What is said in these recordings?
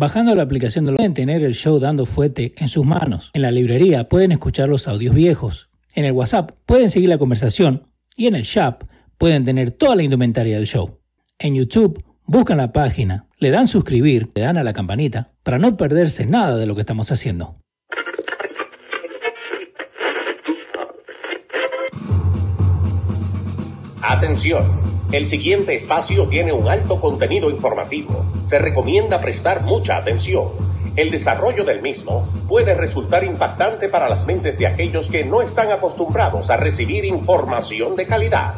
Bajando la aplicación de pueden tener el show dando fuete en sus manos. En la librería pueden escuchar los audios viejos. En el WhatsApp pueden seguir la conversación y en el shop pueden tener toda la indumentaria del show. En YouTube buscan la página, le dan suscribir, le dan a la campanita para no perderse nada de lo que estamos haciendo. Atención, el siguiente espacio tiene un alto contenido informativo. Se recomienda prestar mucha atención. El desarrollo del mismo puede resultar impactante para las mentes de aquellos que no están acostumbrados a recibir información de calidad.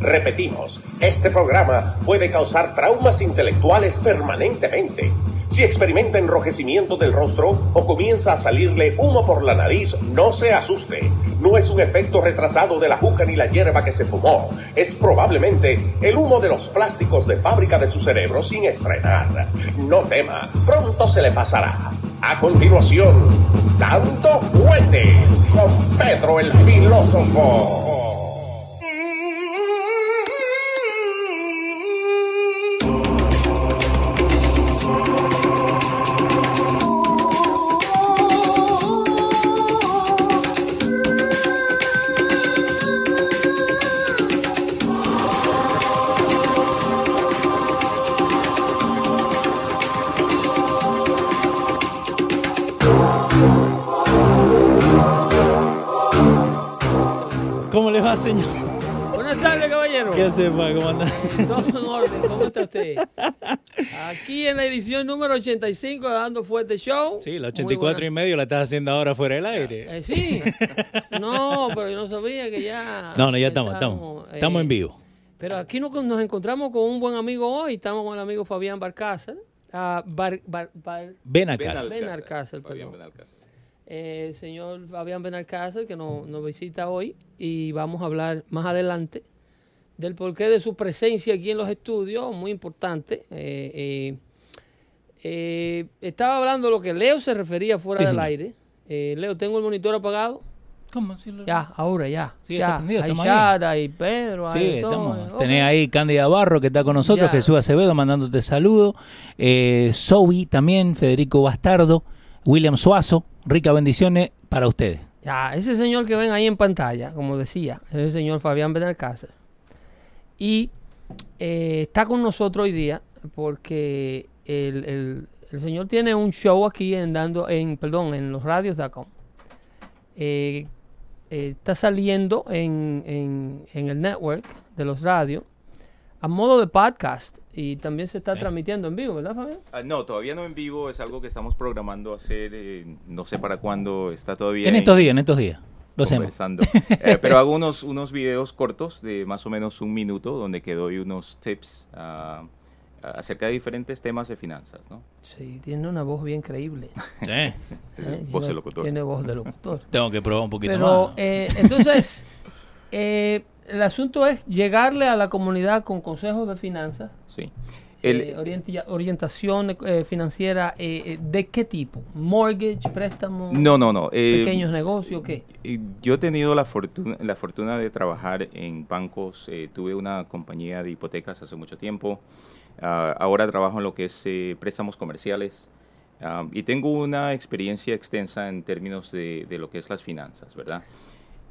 Repetimos, este programa puede causar traumas intelectuales permanentemente. Si experimenta enrojecimiento del rostro o comienza a salirle humo por la nariz, no se asuste. No es un efecto retrasado de la juca ni la hierba que se fumó. Es probablemente el humo de los plásticos de fábrica de su cerebro sin estrenar. No tema, pronto se le pasará. A continuación, Dando Fuente con Pedro el Filósofo. Señor? Buenas tardes, caballero. ¿Qué hace, pa? ¿Cómo anda? Todo en orden, ¿cómo está usted? Aquí en la edición número 85 de Dando Fuerte Show. Sí, la Muy 84 y medio la estás haciendo ahora fuera del aire. Eh, sí. No, pero yo no sabía que ya. No, no, ya estamos, estamos. eh, Estamos en vivo. Pero aquí nos, nos encontramos con un buen amigo hoy. Estamos con el amigo Fabián Barcázar. Ah, Bar- Bar- Bar- Ven acá. Ben Alcázar, Fabián perdón. Benalcázar. Eh, el señor Fabián Benalcázar, que nos, nos visita hoy. Y vamos a hablar más adelante del porqué de su presencia aquí en los estudios, muy importante. Eh, eh, eh, estaba hablando de lo que Leo se refería fuera Sí, del señor. aire. Eh, Leo, ¿tengo el monitor apagado? ¿Cómo? Sí, lo- Ya, ahora ya. Sí, ya. está hay. Shara, hay Pedro, Sí, todo. Tenés ahí Cándida Barro que está con nosotros, Ya. Jesús Acevedo mandándote saludos, eh, Zoe también, Federico Bastardo, William Suazo, ricas bendiciones para ustedes. Ya, ese señor que ven ahí en pantalla, como decía, es el señor Fabián Benalcázar. Y eh, está con nosotros hoy día porque el, el- señor tiene un show aquí en en perdón en los radios.com. Eh, eh, está saliendo en, en- en el network de los radios a modo de podcast y también se está Sí. transmitiendo en vivo, ¿verdad, Fabián? Ah, no, todavía no en vivo, es algo que estamos programando hacer, eh, no sé para cuándo, está todavía En estos días, en estos días. Lo hacemos. conversando. Eh, pero hago unos, unos videos cortos de más o menos un minuto donde que doy unos tips ah, acerca de diferentes temas de finanzas, ¿no? Sí, tiene una voz bien creíble. Sí. ¿eh? Voz de Tiene- locutor. Tiene voz de locutor. Tengo que probar un poquito Pero más. eh, entonces, eh, el asunto es llegarle a la comunidad con consejos de finanzas, Sí. El- eh, orientación eh, financiera, eh, eh, ¿de qué tipo? ¿Mortgage, préstamo, no, no, no. eh, pequeños negocios, qué? Yo he tenido la fortuna, la fortuna de trabajar en bancos. eh, tuve una compañía de hipotecas hace mucho tiempo. Ah, ahora trabajo en lo que es eh, préstamos comerciales. Ah, y tengo una experiencia extensa en términos de, de lo que es las finanzas, ¿verdad?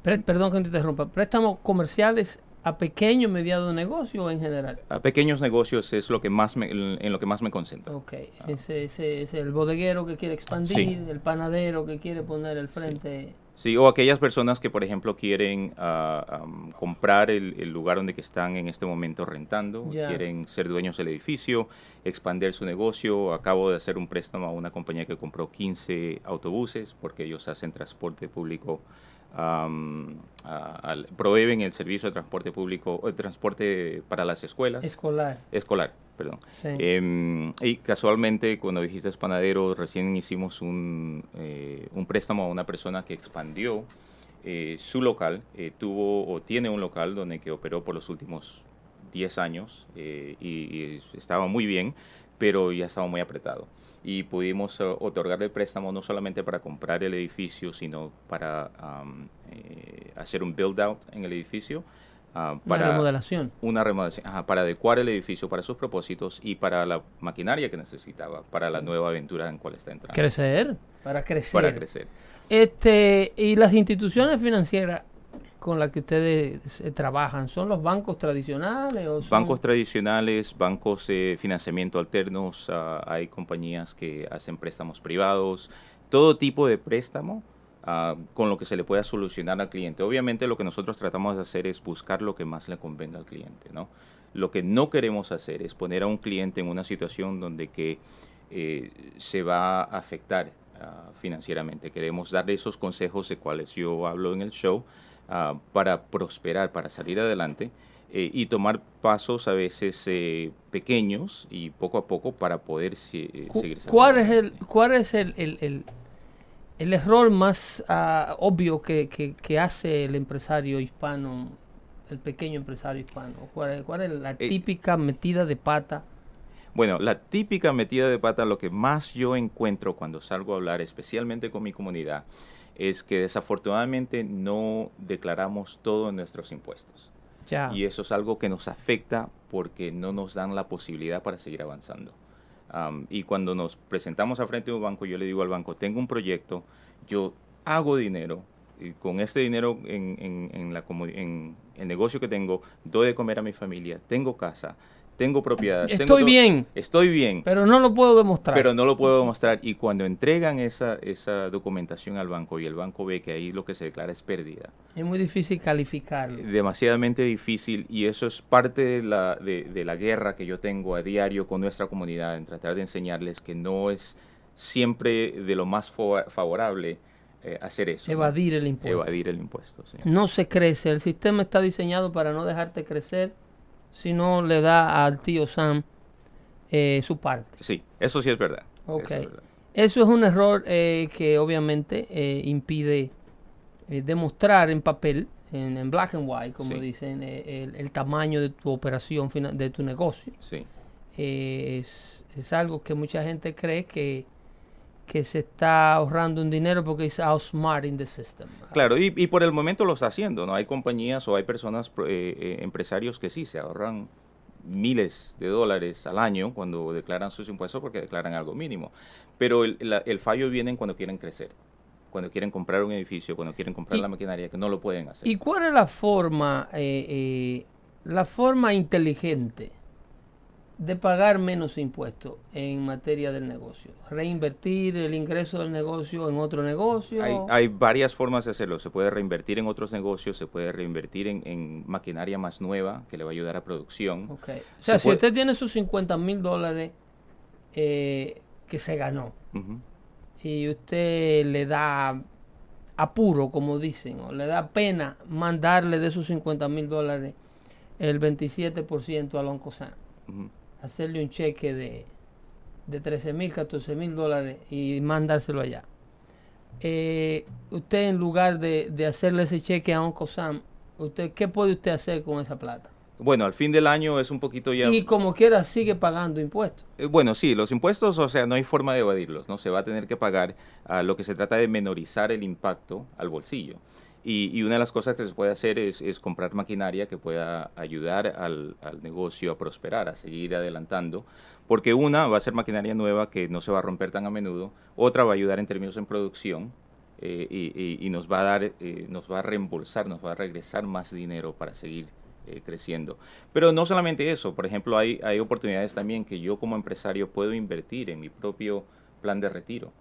Perdón que te interrumpa. ¿Préstamos comerciales a pequeño y mediano negocio o en general? A pequeños negocios es lo que más me- en lo que más me concentro. Ok, ese, ese es el bodeguero que quiere expandir, Sí. el panadero que quiere poner el frente. Sí, o aquellas personas que, por ejemplo, quieren ah, am, comprar el, el lugar donde que están en este momento rentando, quieren ser dueños del edificio, expandir su negocio. Acabo de hacer un préstamo a una compañía que compró 15 autobuses porque ellos hacen transporte público, am, a- proveen el servicio de transporte público, el transporte para las escuelas. Escolar. escolar, perdón. Sí. Em, y casualmente, cuando dijiste panadero, recién hicimos un, eh, un préstamo a una persona que expandió eh, su local. eh, tuvo o tiene un local donde que operó por los últimos 10 años eh, y, y estaba muy bien, pero ya estaba muy apretado. Y pudimos eh, otorgarle el préstamo no solamente para comprar el edificio, sino para am, eh, hacer un build-out en el edificio ah, Una para remodelación. una remodelación, ajá, para adecuar el edificio para sus propósitos y para la maquinaria que necesitaba, para la nueva aventura en cual está entrando. Crecer. Para crecer. Para crecer. Este, y las instituciones financieras con las que ustedes eh, trabajan, ¿son los bancos tradicionales Bancos tradicionales, bancos de financiamiento alternos, ah, hay compañías que hacen préstamos privados, todo tipo de préstamo ah, con lo que se le pueda solucionar al cliente. Obviamente lo que nosotros tratamos de hacer es buscar lo que más le convenga al cliente, ¿no? Lo que no queremos hacer es poner a un cliente en una situación donde que eh, se va a afectar ah, financieramente. Queremos darle esos consejos de cuales yo hablo en el show ah, para prosperar, para salir adelante eh, y tomar pasos a veces eh, pequeños y poco a poco para poder eh, seguir saliendo ¿Cuál es el, adelante. cuál es el, el- el- el error más ah, obvio que, que- que hace el empresario hispano, el pequeño empresario hispano? ¿Cuál es, cuál es la Eh, típica metida de pata? Bueno, la típica metida de pata, lo que más yo encuentro cuando salgo a hablar, especialmente con mi comunidad, es que desafortunadamente no declaramos todos nuestros impuestos. Ya. Y eso es algo que nos afecta porque no nos dan la posibilidad para seguir avanzando. Y cuando nos presentamos a frente de un banco, yo le digo al banco, tengo un proyecto, yo hago dinero, y con este dinero en, en- en la comu- en el negocio que tengo, doy de comer a mi familia, tengo casa, tengo propiedad. tengo Estoy todo- bien, Estoy bien, pero no lo puedo demostrar. pero no lo puedo demostrar. Y cuando entregan esa, esa documentación al banco y el banco ve que ahí lo que se declara es pérdida, es muy difícil calificarlo. demasiadamente difícil y eso es parte de la, de, de la guerra que yo tengo a diario con nuestra comunidad en tratar de enseñarles que no es siempre de lo más fa- favorable eh, hacer eso. ¿no? Evadir el impuesto. Evadir el impuesto. sí. No se crece. El sistema está diseñado para no dejarte crecer si no le da al tío Sam eh, su parte. Sí, eso sí es verdad. eso es verdad. Eso es un error eh, que obviamente eh, impide eh, demostrar en papel, en, en black and white, como Sí. dicen, eh, el, el tamaño de tu operación, de tu negocio. Sí. Eh, es, es algo que mucha gente cree que, que se está ahorrando un dinero porque es outsmarting the system. Claro, y, y por el momento lo está haciendo, ¿no? Hay compañías o hay personas, eh, eh, empresarios que sí se ahorran miles de dólares al año cuando declaran sus impuestos porque declaran algo mínimo. Pero el, la- el fallo viene cuando quieren crecer, cuando quieren comprar un edificio, cuando quieren comprar la maquinaria, que no lo pueden hacer. ¿Y cuál es la forma, eh, eh, la forma inteligente de pagar menos impuestos en materia del negocio? Reinvertir el ingreso del negocio en otro negocio. Hay, hay varias formas de hacerlo. Se puede reinvertir en otros negocios, se puede reinvertir en, en maquinaria más nueva que le va a ayudar a producción. O Se sea, si puede- usted tiene sus 50 mil dólares eh, que se ganó y usted le da apuro, como dicen, o le da pena mandarle de esos 50 mil dólares el 27% al Onco Sam. Ujú. Hacerle un cheque de, de 13 mil, 14 mil dólares y mandárselo allá. Eh, usted en lugar de, de hacerle ese cheque a Uncle Sam, usted, ¿qué puede usted hacer con esa plata? Bueno, al fin del año es un poquito ya... Y como quiera sigue pagando impuestos. Eh, Bueno, sí, los impuestos, o sea, no hay forma de evadirlos, ¿no? Se va a tener que pagar. a lo que se trata de menorizar el impacto al bolsillo. Y, una de las cosas que se puede hacer es, comprar maquinaria que pueda ayudar al, negocio a prosperar, a seguir adelantando. Porque una va a ser maquinaria nueva que no se va a romper tan a menudo, otra va a ayudar en términos en producción eh, y nos va a dar, eh, nos va a reembolsar, nos va a regresar más dinero para seguir eh, creciendo. Pero no solamente eso, por ejemplo, hay, hay oportunidades también que yo como empresario puedo invertir en mi propio plan de retiro,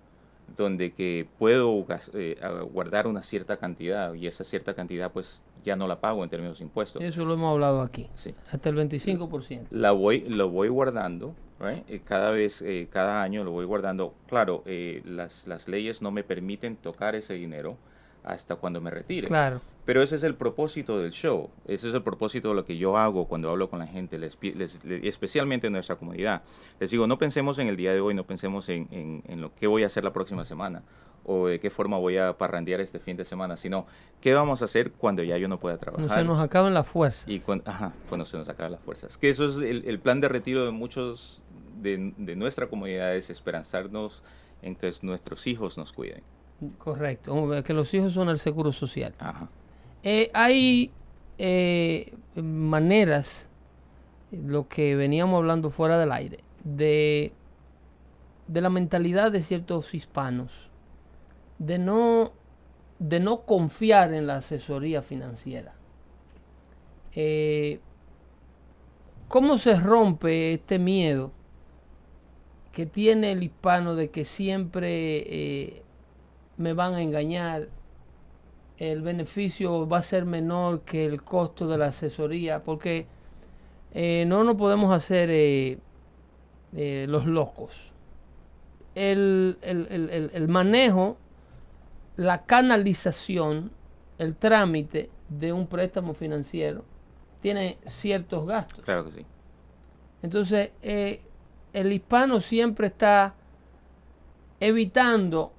donde que puedo eh, guardar una cierta cantidad y esa cierta cantidad pues ya no la pago en términos de impuestos. Eso lo hemos hablado aquí. Sí. Hasta el 25%. La voy, lo voy guardando, right? Eh, cada vez, eh, cada año lo voy guardando. Claro, eh, las, las leyes no me permiten tocar ese dinero hasta cuando me retire. Claro. Pero ese es el propósito del show. Ese es el propósito de lo que yo hago cuando hablo con la gente, les les- le- especialmente en nuestra comunidad. Les digo, no pensemos en el día de hoy, no pensemos en, en- en lo que voy a hacer la próxima semana o de qué forma voy a parrandear este fin de semana, sino qué vamos a hacer cuando ya yo no pueda trabajar. No se nos acaban las fuerzas. Y cuan- ajá, cuando se nos acaban las fuerzas. Que eso es el, el plan de retiro de muchos de, de nuestra comunidad, es esperanzarnos en que nuestros hijos nos cuiden. Correcto. Que los hijos son el seguro social. Ajá. Eh, hay eh, maneras, lo que veníamos hablando fuera del aire, de, de la mentalidad de ciertos hispanos, de no, de no confiar en la asesoría financiera. Eh, ¿Cómo se rompe este miedo que tiene el hispano de que siempre eh, me van a engañar? El beneficio va a ser menor que el costo de la asesoría, porque eh, no nos podemos hacer eh, eh, los locos. El, el- el- el- manejo, la canalización, el trámite de un préstamo financiero tiene ciertos gastos. Claro que sí. Entonces, el hispano siempre está evitando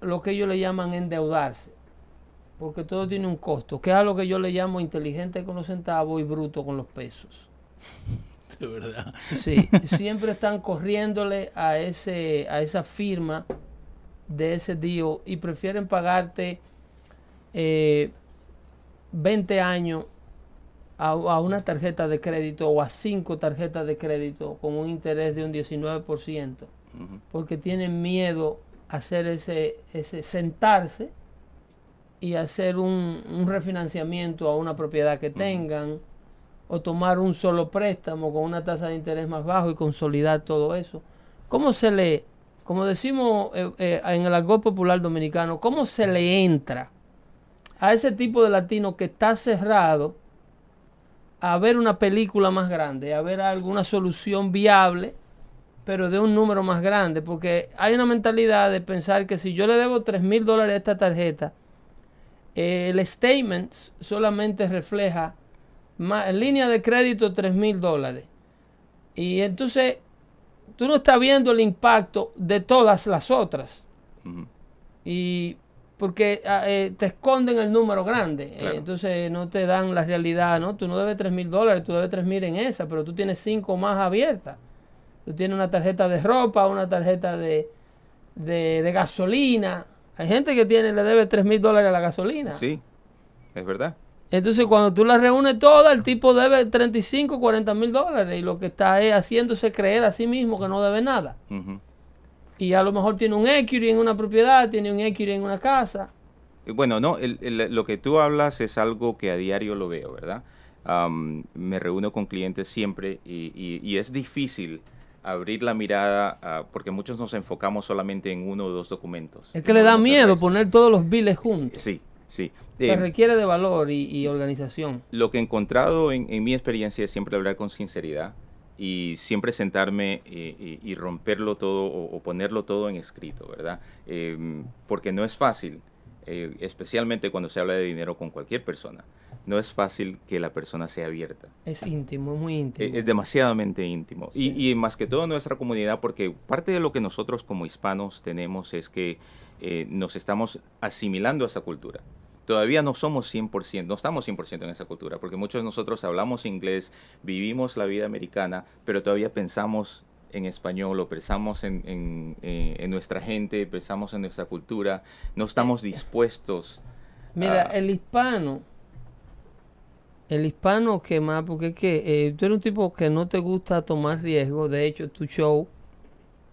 lo que ellos le llaman endeudarse, porque todo tiene un costo, que es algo que yo le llamo inteligente con los centavos y bruto con los pesos. De verdad. Sí, siempre están corriéndole a ese a esa firma de ese deal y prefieren pagarte eh, 20 años a, a una tarjeta de crédito o a cinco tarjetas de crédito con un interés de un 19%, Ujú. porque tienen miedo hacer ese, ese sentarse y hacer un, un refinanciamiento a una propiedad que tengan o tomar un solo préstamo con una tasa de interés más bajo y consolidar todo eso. ¿Cómo se le, como decimos eh, eh, en el argot popular dominicano, cómo se le entra a ese tipo de latino que está cerrado a ver una película más grande, a ver alguna solución viable, pero de un número más grande? Porque hay una mentalidad de pensar que si yo le debo 3 mil dólares a esta tarjeta, eh, el statement solamente refleja en línea de crédito 3 mil dólares. Y entonces tú no estás viendo el impacto de todas las otras. Y porque ah, eh, te esconden el número grande. Eh, entonces no te dan la realidad, ¿no? Tú no debes 3 mil dólares, tú debes 3 mil en esa, pero tú tienes cinco más abiertas. Tú tienes una tarjeta de ropa, una tarjeta de, de, de gasolina. Hay gente que tiene, le debe 3 mil dólares a la gasolina. Sí, es verdad. Entonces, cuando tú las reúnes todas, el tipo debe 35, 40 mil dólares y lo que está es haciéndose creer a sí mismo que no debe nada. Y a lo mejor tiene un equity en una propiedad, tiene un equity en una casa. Eh, Bueno, no, el- el- lo que tú hablas es algo que a diario lo veo, ¿verdad? Am, me reúno con clientes siempre y, y- y es difícil abrir la mirada porque muchos nos enfocamos solamente en uno o dos documentos. Es que le da miedo poner todos los biles juntos. Sí, sí. Se Eh, requiere de valor y, y organización. lo que he encontrado en, en mi experiencia es siempre hablar con sinceridad y siempre sentarme eh, y, y romperlo todo o, o ponerlo todo en escrito, ¿verdad? Em, porque no es fácil, eh, especialmente cuando se habla de dinero con cualquier persona. No es fácil que la persona sea abierta. Es íntimo, es muy íntimo. Eh, Es demasiadamente íntimo. Y, y más que todo nuestra comunidad, porque parte de lo que nosotros como hispanos tenemos es que eh, nos estamos asimilando a esa cultura. Todavía no somos 100%, no estamos 100% en esa cultura, porque muchos de nosotros hablamos inglés, vivimos la vida americana, pero todavía pensamos en español o pensamos en, en, eh, en nuestra gente, pensamos en nuestra cultura, no estamos dispuestos. Mira, el hispano, el hispano que más, porque es que eh, tú eres un tipo que no te gusta tomar riesgo. De hecho, tu show,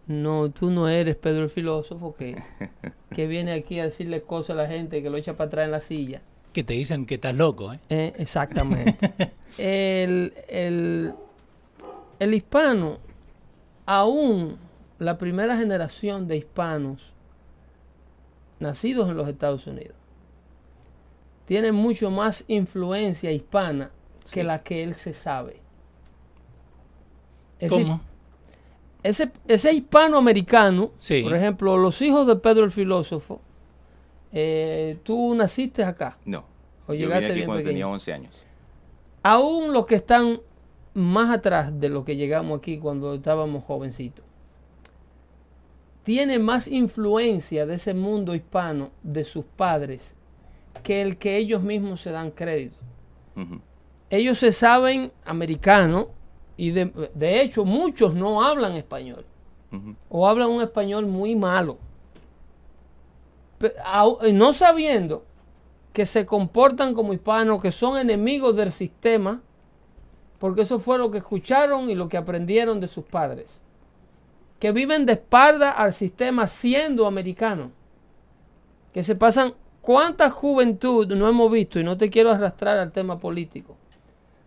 no, tú no eres Pedro el filósofo que, que viene aquí a decirle cosas a la gente que lo echa para atrás en la silla. Que te dicen que estás loco, ¿eh? Eh, exactamente. el, el, el hispano, aún la primera generación de hispanos nacidos en los Estados Unidos, tiene mucho más influencia hispana que la que él se sabe. Es ¿Cómo? ese, ese hispanoamericano, Sí. por ejemplo, los hijos de Pedro el filósofo, eh, tú naciste acá. No. O Yo llegaste vine aquí bien cuando tenía pequeño. 11 años. Aún los que están más atrás de lo que llegamos aquí cuando estábamos jovencitos, tienen más influencia de ese mundo hispano de sus padres que el que ellos mismos se dan crédito. Ellos se saben americanos y de, de hecho muchos no hablan español o hablan un español muy malo. Eh, no sabiendo que se comportan como hispanos, que son enemigos del sistema, porque eso fue lo que escucharon y lo que aprendieron de sus padres, que viven de espalda al sistema siendo americanos, que se pasan, ¿cuánta juventud no hemos visto? Y no te quiero arrastrar al tema político,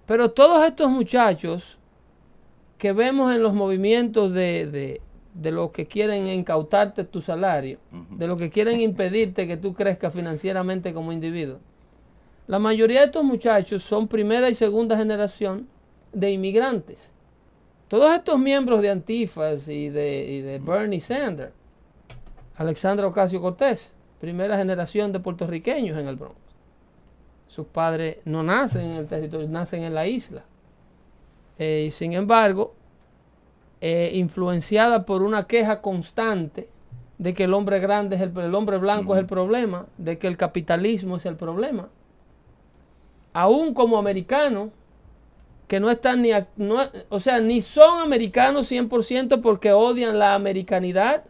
pero todos estos muchachos que vemos en los movimientos de, de, de los que quieren incautarte tu salario, de los que quieren impedirte que tú crezcas financieramente como individuo. La mayoría de estos muchachos son primera y segunda generación de inmigrantes. Todos estos miembros de Antifas y de, Bernie Sanders, Alexandra Ocasio Cortés, primera generación de puertorriqueños en el Bronx. Sus padres no nacen en el territorio, nacen en la isla. Eh, y sin embargo, eh, influenciada por una queja constante de que el hombre grande es el, hombre blanco es el problema, de que el capitalismo es el problema. Aún como americanos, que no están ni, o sea, ni son americanos 100% porque odian la americanidad.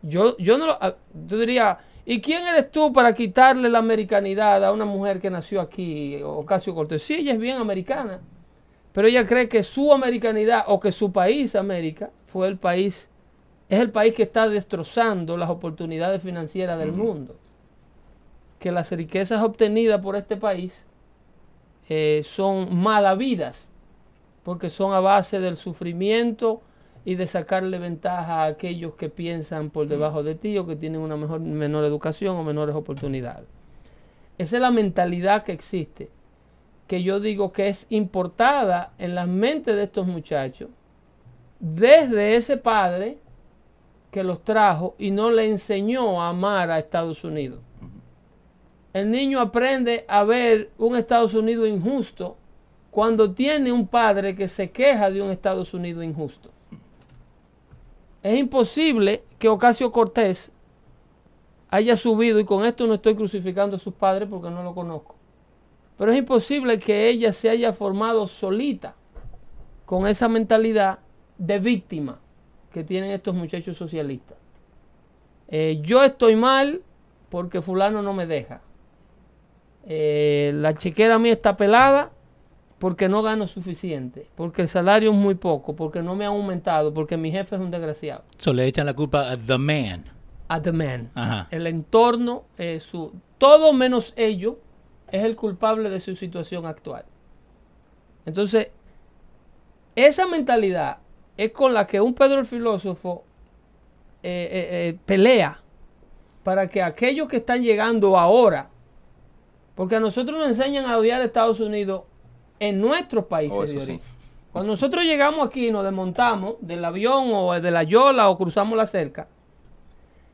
Yo, yo no lo, yo diría, ¿y quién eres tú para quitarle la americanidad a una mujer que nació aquí, Ocasio Cortés? Sí, ella es bien americana pero ella cree que su americanidad o que su país, América, fue el país, es el país que está destrozando las oportunidades financieras del mundo. Que las riquezas obtenidas por este país eh, son malavidas, porque son a base del sufrimiento y de sacarle ventaja a aquellos que piensan por debajo de ti o que tienen una mejor, menor educación o menores oportunidades. Esa es la mentalidad que existe que yo digo que es importada en la mente de estos muchachos desde ese padre que los trajo y no le enseñó a amar a Estados Unidos. El niño aprende a ver un Estados Unidos injusto cuando tiene un padre que se queja de un Estados Unidos injusto. Es imposible que Ocasio Cortés haya subido, y con esto no estoy crucificando a sus padres porque no lo conozco, pero es imposible que ella se haya formado solita con esa mentalidad de víctima que tienen estos muchachos socialistas. Eh, yo estoy mal porque fulano no me deja. Eh, la chequera mía está pelada porque no gano suficiente, porque el salario es muy poco, porque no me ha aumentado, porque mi jefe es un desgraciado. So le echan la culpa a the man. A the man. El entorno, eh, su, todo menos ellos es el culpable de su situación actual. Entonces, esa mentalidad es con la que un Pedro el filósofo eh, pelea para que aquellos que están llegando ahora, porque a nosotros nos enseñan a odiar a Estados Unidos en nuestros países. Oh, Cuando nosotros llegamos aquí y nos desmontamos del avión o de la yola o cruzamos la cerca,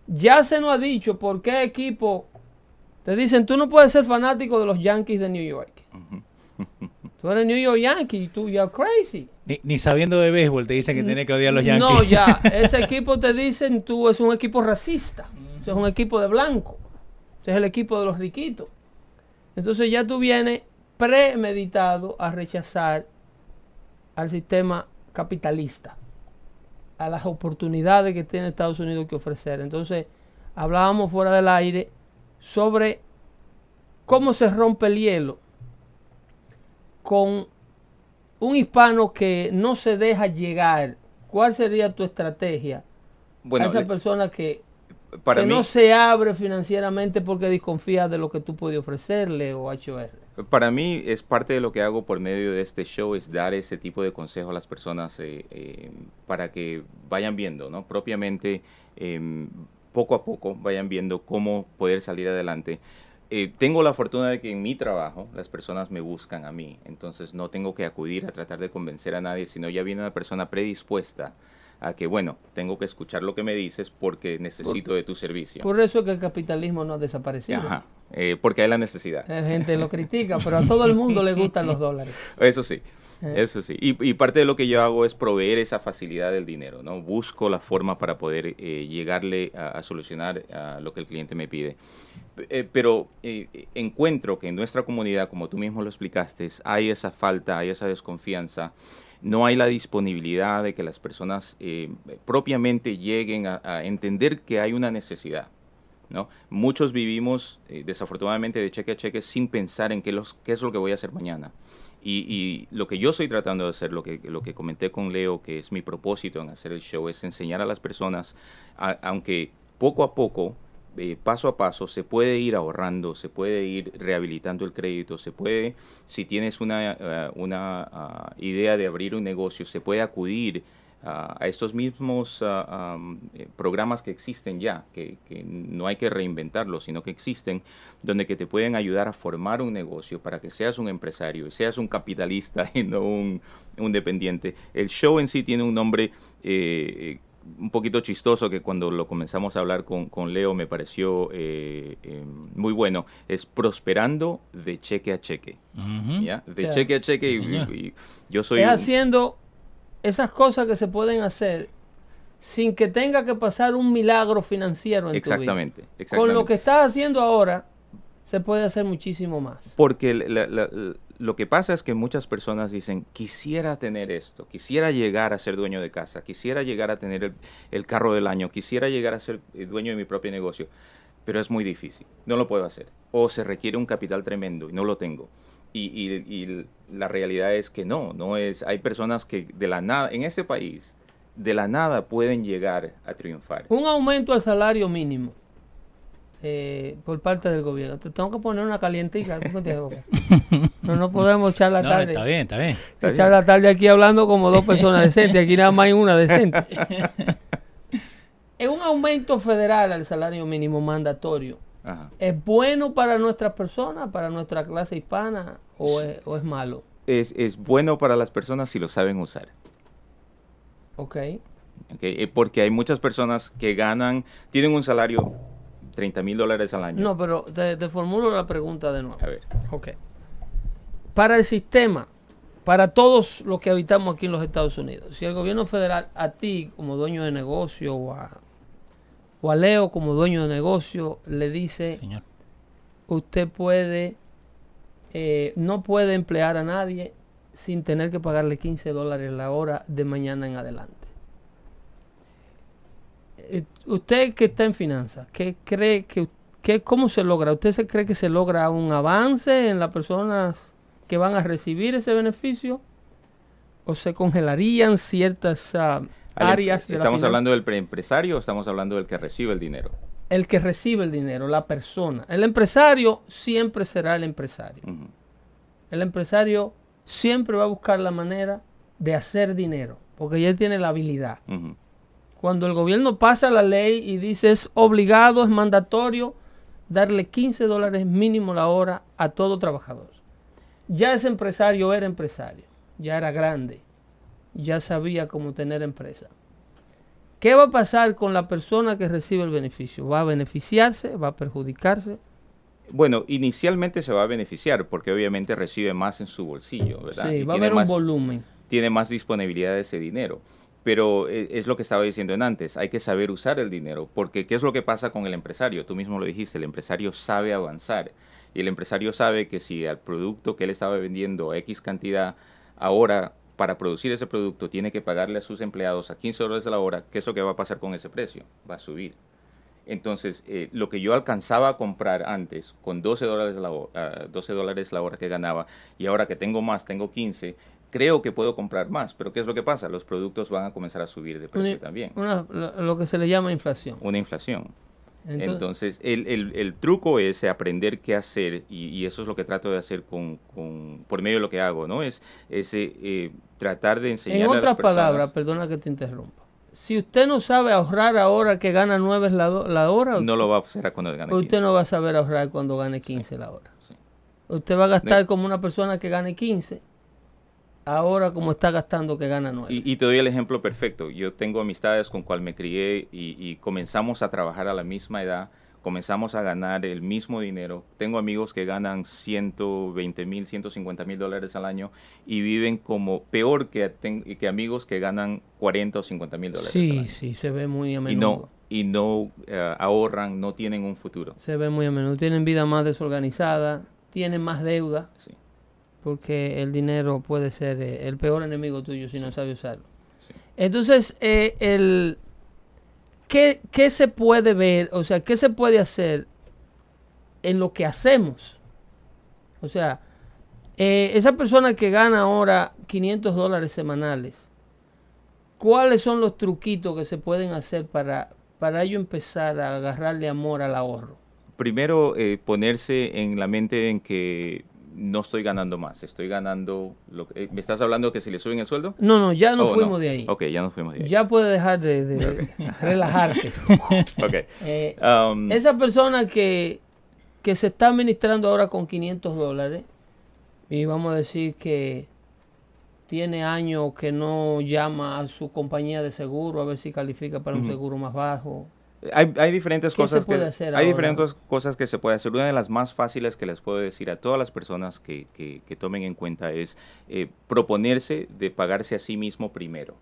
ya se nos ha dicho por qué equipo te dicen, tú no puedes ser fanático de los Yankees de New York. Tú eres New York Yankee, tú, you're crazy. Ni, sabiendo de béisbol te dicen que tienes que odiar a los Yankees. No, ya, ese equipo te dicen, tú es un equipo racista. Ese es un equipo de blanco. Ese es el equipo de los riquitos. Entonces ya tú vienes premeditado a rechazar al sistema capitalista, a las oportunidades que tiene Estados Unidos que ofrecer. Entonces, hablábamos fuera del aire sobre cómo se rompe el hielo con un hispano que no se deja llegar. ¿Cuál sería tu estrategia bueno, a esa persona que, no se abre financieramente porque desconfía de lo que tú puedes ofrecerle o HR? Para mí es parte de lo que hago por medio de este show, es dar ese tipo de consejo a las personas eh, eh, para que vayan viendo, ¿no? Propiamente em, poco a poco vayan viendo cómo poder salir adelante. Eh, tengo la fortuna de que en mi trabajo las personas me buscan a mí, entonces no tengo que acudir a tratar de convencer a nadie, sino ya viene una persona predispuesta a que, bueno, tengo que escuchar lo que me dices porque necesito de tu servicio. Por eso es que el capitalismo no ha desaparecido. Ajá, eh, porque hay la necesidad. La gente lo critica, pero a todo el mundo le gustan los dólares. Eso sí. Eh. Eso sí, y, parte de lo que yo hago es proveer esa facilidad del dinero, ¿no? Busco la forma para poder eh, llegarle a, solucionar a lo que el cliente me pide. Eh, pero encuentro que en nuestra comunidad, como tú mismo lo explicaste, hay esa falta, hay esa desconfianza, no hay la disponibilidad de que las personas propiamente lleguen a, entender que hay una necesidad. ¿no? Muchos vivimos eh, desafortunadamente de cheque a cheque sin pensar en qué, es lo que voy a hacer mañana. Y, y, lo que yo estoy tratando de hacer, lo que, lo que comenté con Leo, que es mi propósito en hacer el show, es enseñar a las personas, aunque poco a poco, eh, paso a paso, se puede ir ahorrando, se puede ir rehabilitando el crédito, se puede, si tienes una, eh, una uh, idea de abrir un negocio, se puede acudir a estos mismos ah, eh, programas que existen ya, que, no hay que reinventarlos, sino que existen, donde que te pueden ayudar a formar un negocio para que seas un empresario, seas un capitalista y no un, dependiente. El show en sí tiene un nombre un poquito chistoso que cuando lo comenzamos a hablar con, Leo me pareció eh, muy bueno. Es prosperando de cheque a cheque. De cheque a cheque y, yo soy... Es haciendo esas cosas que se pueden hacer sin que tenga que pasar un milagro financiero en exactamente, tu vida. Exactamente. Con lo que estás haciendo ahora, se puede hacer muchísimo más. Porque lo que pasa es que muchas personas dicen, quisiera tener esto, quisiera llegar a ser dueño de casa, quisiera llegar a tener el, carro del año, quisiera llegar a ser dueño de mi propio negocio, pero es muy difícil, no lo puedo hacer. O se requiere un capital tremendo y no lo tengo. Y, la realidad es que no, no es. Hay personas que de la nada, en este país, de la nada pueden llegar a triunfar. Un aumento al salario mínimo eh, por parte del gobierno. Te tengo que poner una calientita. no, no podemos echar la tarde. Está bien, está bien. echar la tarde aquí hablando como dos personas decentes. Aquí nada más hay una decente. es un aumento federal al salario mínimo mandatorio ¿Es bueno para nuestras personas, para nuestra clase hispana o, es, o es, malo? Es, es, bueno para las personas si lo saben usar. Ok. okay. Eh, porque hay muchas personas que ganan, tienen un salario 30 mil dólares al año. No, pero te, te, formulo la pregunta de nuevo. A ver. Ok. Para el sistema, para todos los que habitamos aquí en los Estados Unidos, si el gobierno federal a ti como dueño de negocio o a o a Leo como dueño de negocio le dice, Señor. usted puede, eh, no puede emplear a nadie sin tener que pagarle 15 dólares la hora de mañana en adelante. Eh, usted que está en finanzas, ¿qué cree que, que, cómo se logra? ¿Usted se cree que se logra un avance en las personas que van a recibir ese beneficio? ¿O se congelarían ciertas... Ah, áreas ¿Estamos hablando del preempresario o estamos hablando del que recibe el dinero? El que recibe el dinero, la persona. El empresario siempre será el empresario. El empresario siempre va a buscar la manera de hacer dinero, porque ya tiene la habilidad. Cuando el gobierno pasa la ley y dice es obligado, es mandatorio darle 15 dólares mínimo la hora a todo trabajador. Ya ese empresario era empresario, ya era grande, ya sabía cómo tener empresa. ¿Qué va a pasar con la persona que recibe el beneficio? ¿Va a beneficiarse? ¿Va a perjudicarse? Bueno, inicialmente se va a beneficiar porque obviamente recibe más en su bolsillo, ¿verdad? Sí, va a haber un volumen. Tiene más disponibilidad de ese dinero. Pero eh, es lo que estaba diciendo en antes, hay que saber usar el dinero, porque ¿qué es lo que pasa con el empresario? Tú mismo lo dijiste, el empresario sabe avanzar y el empresario sabe que si al producto que él estaba vendiendo X cantidad, ahora para producir ese producto tiene que pagarle a sus empleados a 15 dólares a la hora, ¿qué es lo que va a pasar con ese precio? Va a subir. Entonces, eh, lo que yo alcanzaba a comprar antes con 12 dólares, la hora, 12 dólares la hora que ganaba y ahora que tengo más, tengo 15, creo que puedo comprar más. Pero ¿qué es lo que pasa? Los productos van a comenzar a subir de precio también. lo que se le llama inflación. Una inflación. Entonces, el, truco es aprender qué hacer y, eso es lo que trato de hacer con, por medio de lo que hago, ¿no? Es, ese eh, tratar de enseñar. En otras palabras, perdona que te interrumpa. Si usted no sabe ahorrar ahora que gana 9 la, la hora, no lo va a hacer cuando gane 15. Usted no va a saber ahorrar cuando gane 15 la hora. Usted va a gastar como una persona que gane 15 ahora como está gastando que gana nueve. Y, te doy el ejemplo perfecto. Yo tengo amistades con cual me crié y, comenzamos a trabajar a la misma edad, comenzamos a ganar el mismo dinero. Tengo amigos que ganan 120 mil, 150 mil dólares al año y viven como peor que, que amigos que ganan 40 o 50 mil dólares. Sí, al año. sí, se ve muy a menudo. Y no, y no eh, ahorran, no tienen un futuro. Se ve muy a menudo. Tienen vida más desorganizada, tienen más deuda. Sí porque el dinero puede ser eh, el peor enemigo tuyo si no sabes usarlo. Entonces, eh, el, ¿qué, qué se puede ver? O sea, ¿qué se puede hacer en lo que hacemos? O sea, eh, esa persona que gana ahora 500 dólares semanales, ¿cuáles son los truquitos que se pueden hacer para, para ello empezar a agarrarle amor al ahorro? Primero, ponerse en la mente en que no estoy ganando más, estoy ganando... Lo que, eh, ¿Me estás hablando que si le suben el sueldo? No, no, ya nos Oh, fuimos no. de ahí. Ok, ya nos fuimos de ahí. Ya puedes dejar de, de relajarte. Ok. Eh, Um, esa persona que, que se está administrando ahora con 500 dólares y vamos a decir que tiene años que no llama a su compañía de seguro a ver si califica para un seguro más bajo. Hay, hay diferentes ¿Qué cosas que hacer hay ahora? diferentes cosas que se puede hacer. Una de las más fáciles que les puedo decir a todas las personas que, que- que tomen en cuenta es eh, proponerse de pagarse a sí mismo primero.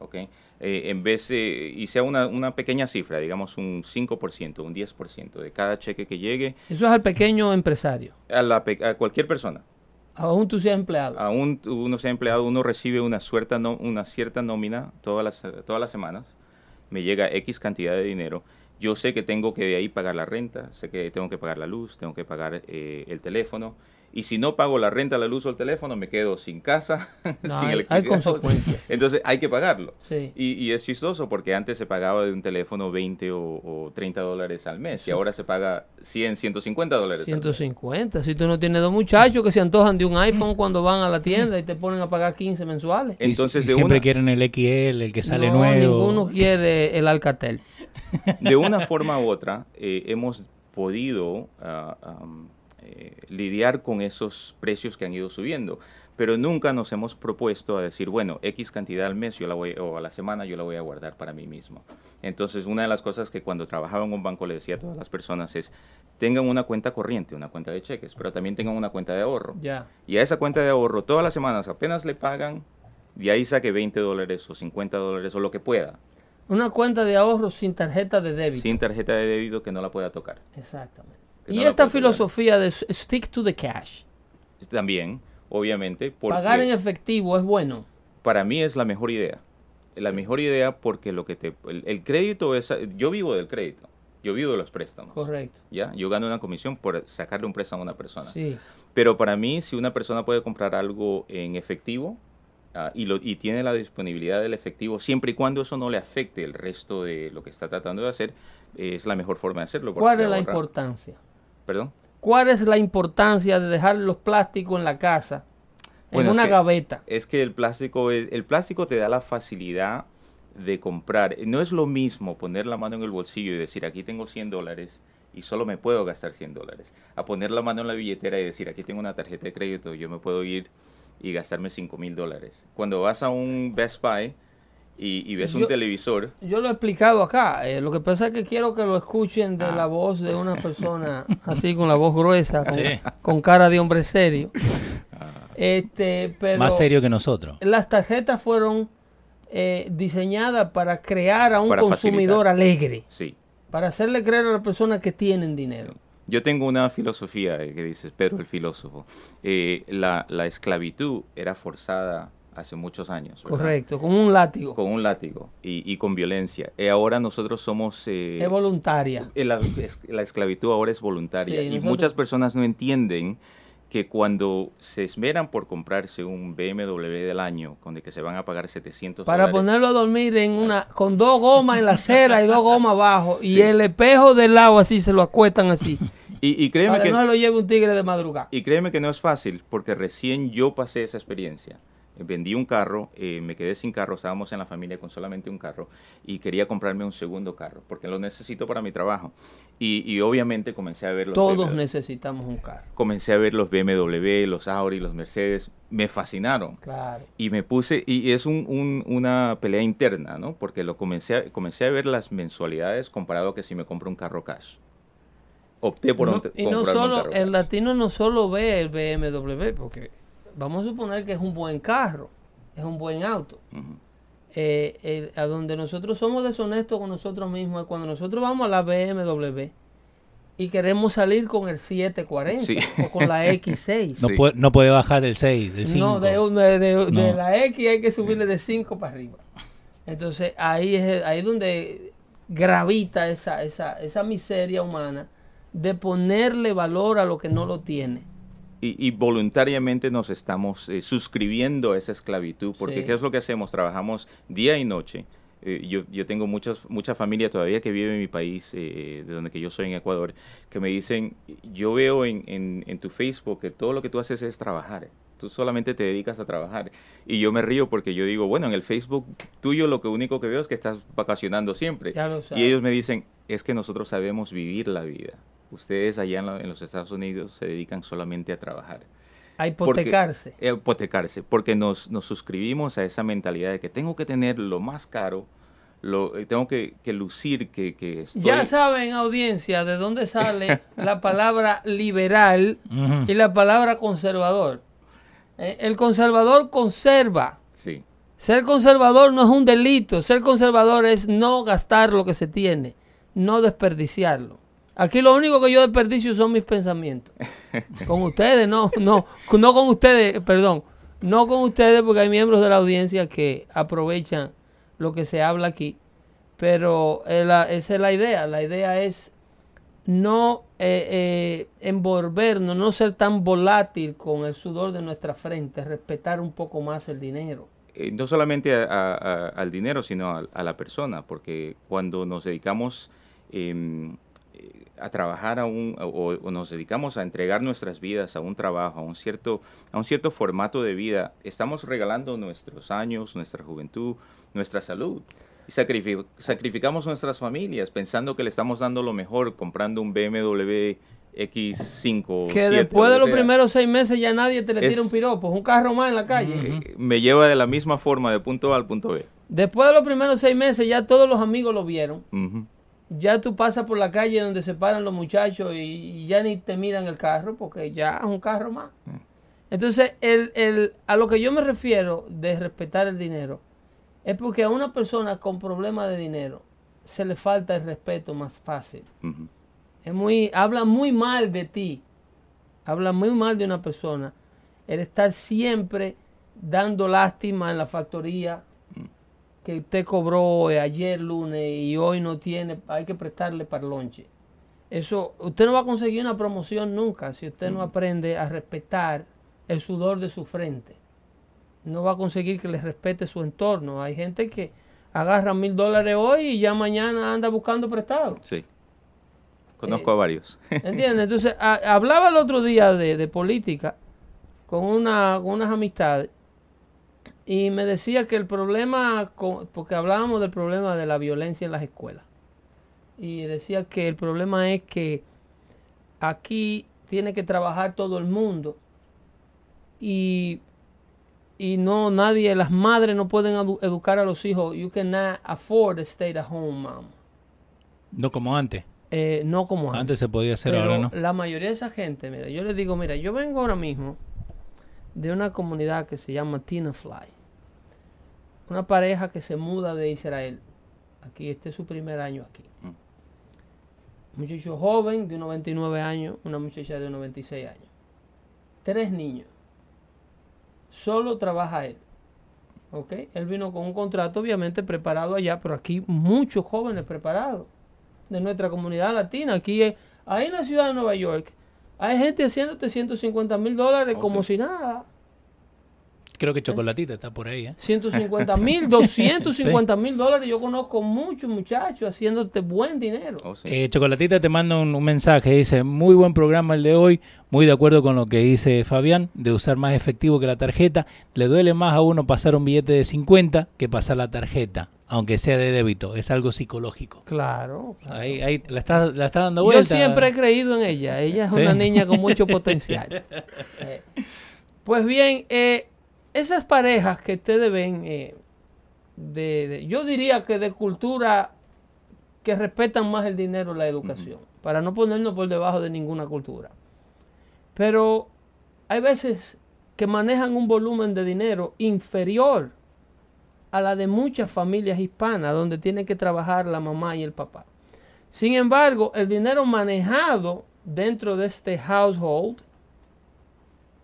¿ok? Eh, en vez de, y sea una, una pequeña cifra, digamos un 5%, un 10% de cada cheque que llegue Eso es al pequeño empresario. a, la a cualquier persona. Aún tú seas empleado. Aún uno sea empleado, uno recibe una, suerta no- una cierta nómina todas las, todas las semanas, me llega X cantidad de dinero, yo sé que tengo que de ahí pagar la renta, sé que tengo que pagar la luz, tengo que pagar eh, el teléfono, y si no pago la renta, la luz o el teléfono, me quedo sin casa, No, sin hay- hay electricidad. consecuencias. Entonces hay que pagarlo. Sí. Y, y es chistoso porque antes se pagaba de un teléfono 20 o, o 30 dólares al mes y ahora se paga 100, 150 dólares al mes. 150. Si tú no tienes dos muchachos que se antojan de un iPhone cuando van a la tienda y te ponen a pagar 15 mensuales. Y- Entonces, y de siempre una- quieren el XL, el que sale no, nuevo. ninguno quiere el Alcatel. de una forma u otra eh, hemos podido am, eh, lidiar con esos precios que han ido subiendo, pero nunca nos hemos propuesto a decir, bueno, X cantidad al mes yo la voy, o a la semana yo la voy a guardar para mí mismo. Entonces, una de las cosas que cuando trabajaba en un banco le decía a todas las personas es, tengan una cuenta corriente, una cuenta de cheques, pero también tengan una cuenta de ahorro. Ya. Y a esa cuenta de ahorro todas las semanas apenas le pagan, de ahí saque 20 dólares o 50 dólares o lo que pueda, Una cuenta de ahorro sin tarjeta de débito. sin tarjeta de débito que no la pueda tocar. Exactamente. Que y no esta filosofía de stick to the cash. También, obviamente, porque Pagar en efectivo es bueno. para mí es la mejor idea. La mejor idea porque lo que te... El, el crédito es... Yo vivo del crédito. Yo vivo de los préstamos. Correcto. ¿Ya? Yo gano una comisión por sacarle un préstamo a una persona. Sí. Pero para mí, si una persona puede comprar algo en efectivo ah, y, lo, y tiene la disponibilidad del efectivo, siempre y cuando eso no le afecte el resto de lo que está tratando de hacer, es la mejor forma de hacerlo. ¿Cuál es la ahorra- importancia? ¿Perdón? ¿Cuál es la importancia de dejar los plásticos en la casa? Bueno, en es una que- gaveta. Es que el plástico, es, el plástico te da la facilidad de comprar. No es lo mismo poner la mano en el bolsillo y decir, aquí tengo 100 dólares y solo me puedo gastar 100 dólares. A poner la mano en la billetera y decir, aquí tengo una tarjeta de crédito, yo me puedo ir y gastarme 5 mil dólares. Cuando vas a un Best Buy y, y ves Yo- un televisor, Yo lo he explicado acá. eh, lo que pasa es que quiero que lo escuchen de Ah. la voz de una persona así con la voz gruesa, con, Sí. con cara de hombre serio. Este, pero Más serio que nosotros. las tarjetas fueron eh, diseñadas para crear a un Para consumidor facilitar. alegre, sí. para hacerle creer a las personas que tienen dinero. Yo tengo una filosofía eh, que dices, Pedro el filósofo. Eh, la, la esclavitud era forzada hace muchos años. ¿verdad? Correcto, con un látigo. con un látigo y, y con violencia. Y ahora nosotros somos... eh, es voluntaria. eh, la, es- la esclavitud ahora es voluntaria Sí, y nosotros- muchas personas no entienden que cuando se esmeran por comprarse un BMW del año, con el que se van a pagar 700 Para dólares, ponerlo a dormir en una con dos gomas en la acera y dos gomas abajo y el espejo del lado así se lo acuestan así. Y, y créeme para que que, no se lo lleve un tigre de madrugada. y créeme que no es fácil, porque recién yo pasé esa experiencia. Vendí un carro, eh, me quedé sin carro, estábamos en la familia con solamente un carro y quería comprarme un segundo carro porque lo necesito para mi trabajo. Y, y obviamente comencé a ver los Todos BMW. necesitamos un carro. comencé a ver los BMW, los Audi, los Mercedes, me fascinaron. Claro. Y me puse, y es un- un- una pelea interna, ¿no? Porque lo comencé a, comencé a ver las mensualidades comparado a que si me compro un carro cash. Opté por No- un- y no solo, el latino no solo ve el BMW, porque vamos a suponer que es un buen carro, es un buen auto. Eh, a donde nosotros somos deshonestos con nosotros mismos es cuando nosotros vamos a la BMW y queremos salir con el 740 Sí. o con la X6. No, Sí. puede, no puede bajar del 6, del 5. No, de, de- de- la X hay que subirle de 5 para arriba. Entonces ahí es ahí donde gravita esa, esa, esa miseria humana de ponerle valor a lo que no lo tiene. Y, y voluntariamente nos estamos eh, suscribiendo a esa esclavitud, porque Sí. ¿qué es lo que hacemos? Trabajamos día y noche. Eh, yo, yo tengo muchas, mucha familia todavía que vive en mi país, eh, de donde que yo soy en Ecuador, que me dicen, yo veo en, en- en tu Facebook que todo lo que tú haces es trabajar. Tú solamente te dedicas a trabajar. Y yo me río porque yo digo, bueno, en el Facebook tuyo lo que único que veo es que estás vacacionando siempre. Ya lo sabes. Y ellos me dicen, es que nosotros sabemos vivir la vida. Ustedes allá en, la- en los Estados Unidos se dedican solamente a trabajar. A Porque- hipotecarse. eh, hipotecarse, porque nos, nos suscribimos a esa mentalidad de que tengo que tener lo más caro, lo, eh, tengo que, que lucir que, que estoy... Ya saben, audiencia, de dónde sale la palabra liberal y la palabra conservador. Eh, El conservador conserva. Sí, Ser conservador no es un delito. Ser conservador es no gastar lo que se tiene, no desperdiciarlo. Aquí lo único que yo desperdicio son mis pensamientos. Con ustedes, no, no, no con ustedes, perdón, no con ustedes porque hay miembros de la audiencia que aprovechan lo que se habla aquí. Pero eh, la- esa es la idea. La idea es no eh, eh, envolvernos, no ser tan volátil con el sudor de nuestra frente, respetar un poco más el dinero. Eh, no solamente a- al dinero, sino a, a la persona, porque cuando nos dedicamos em, eh, a trabajar a un, o, o nos dedicamos a entregar nuestras vidas a un trabajo, a un cierto, a un cierto formato de vida, estamos regalando nuestros años, nuestra juventud, nuestra salud. Y sacrificamos nuestras familias pensando que le estamos dando lo mejor comprando un BMW X5. o Que 7, después de los sea. primeros seis meses ya nadie te le tira Es- un piropo, un carro más en la calle. Eh, me lleva de la misma forma de punto A al punto B. Después de los primeros seis meses ya todos los amigos lo vieron. Ya tú pasas por la calle donde se paran los muchachos y, y ya ni te miran el carro porque ya es un carro más. Entonces, el, el- a lo que yo me refiero de respetar el dinero es porque a una persona con problemas de dinero se le falta el respeto más fácil. Es muy, habla muy mal de ti. Habla muy mal de una persona. El estar siempre dando lástima en la factoría que usted cobró ayer lunes y hoy no tiene, hay que prestarle para el lonche. Eso, usted no va a conseguir una promoción nunca si usted no aprende a respetar el sudor de su frente. No va a conseguir que le respete su entorno. Hay gente que agarra mil dólares hoy y ya mañana anda buscando prestado. Sí. Conozco a varios. ¿Entiendes? Entonces, a- hablaba el otro día de, de política con, una, con unas amistades y me decía que el problema, con- porque hablábamos del problema de la violencia en las escuelas, y decía que el problema es que aquí tiene que trabajar todo el mundo y, y no nadie, las madres no pueden edu- educar a los hijos. You cannot afford to stay at home, mom. No como antes. Eh, no como antes. Antes se podía hacer, Pero ahora no. la mayoría de esa gente, mira, yo les digo, mira, yo vengo ahora mismo de una comunidad que se llama Tina Fly. Una pareja que se muda de Israel. Aquí, este es su primer año aquí. Mm. Muchacho joven de 99 años, una muchacha de 96 años. Tres niños. Solo trabaja él. ¿Ok? Él vino con un contrato obviamente preparado allá, pero aquí muchos jóvenes preparados de nuestra comunidad latina. Aquí, ahí en la ciudad de Nueva York, hay gente haciéndote 150 mil dólares Oh, como sí. si nada. Creo que Chocolatita está por ahí, ¿eh? 150 mil, 250 mil dólares. Yo conozco muchos muchachos haciéndote buen dinero. Oh, sí. Eh, Chocolatita te manda un, un mensaje, dice, muy buen programa el de hoy, muy de acuerdo con lo que dice Fabián, de usar más efectivo que la tarjeta. Le duele más a uno pasar un billete de 50 que pasar la tarjeta, aunque sea de débito, es algo psicológico. Claro. claro. Ahí, ahí la, está, la está dando Yo vuelta. siempre he creído en ella. Ella es Sí. una niña con mucho potencial. Eh, pues bien, eh, esas parejas que ustedes ven, eh, de, de- yo diría que de cultura que respetan más el dinero y la educación, para no ponernos por debajo de ninguna cultura. Pero hay veces que manejan un volumen de dinero inferior a la de muchas familias hispanas, donde tienen que trabajar la mamá y el papá. Sin embargo, el dinero manejado dentro de este household,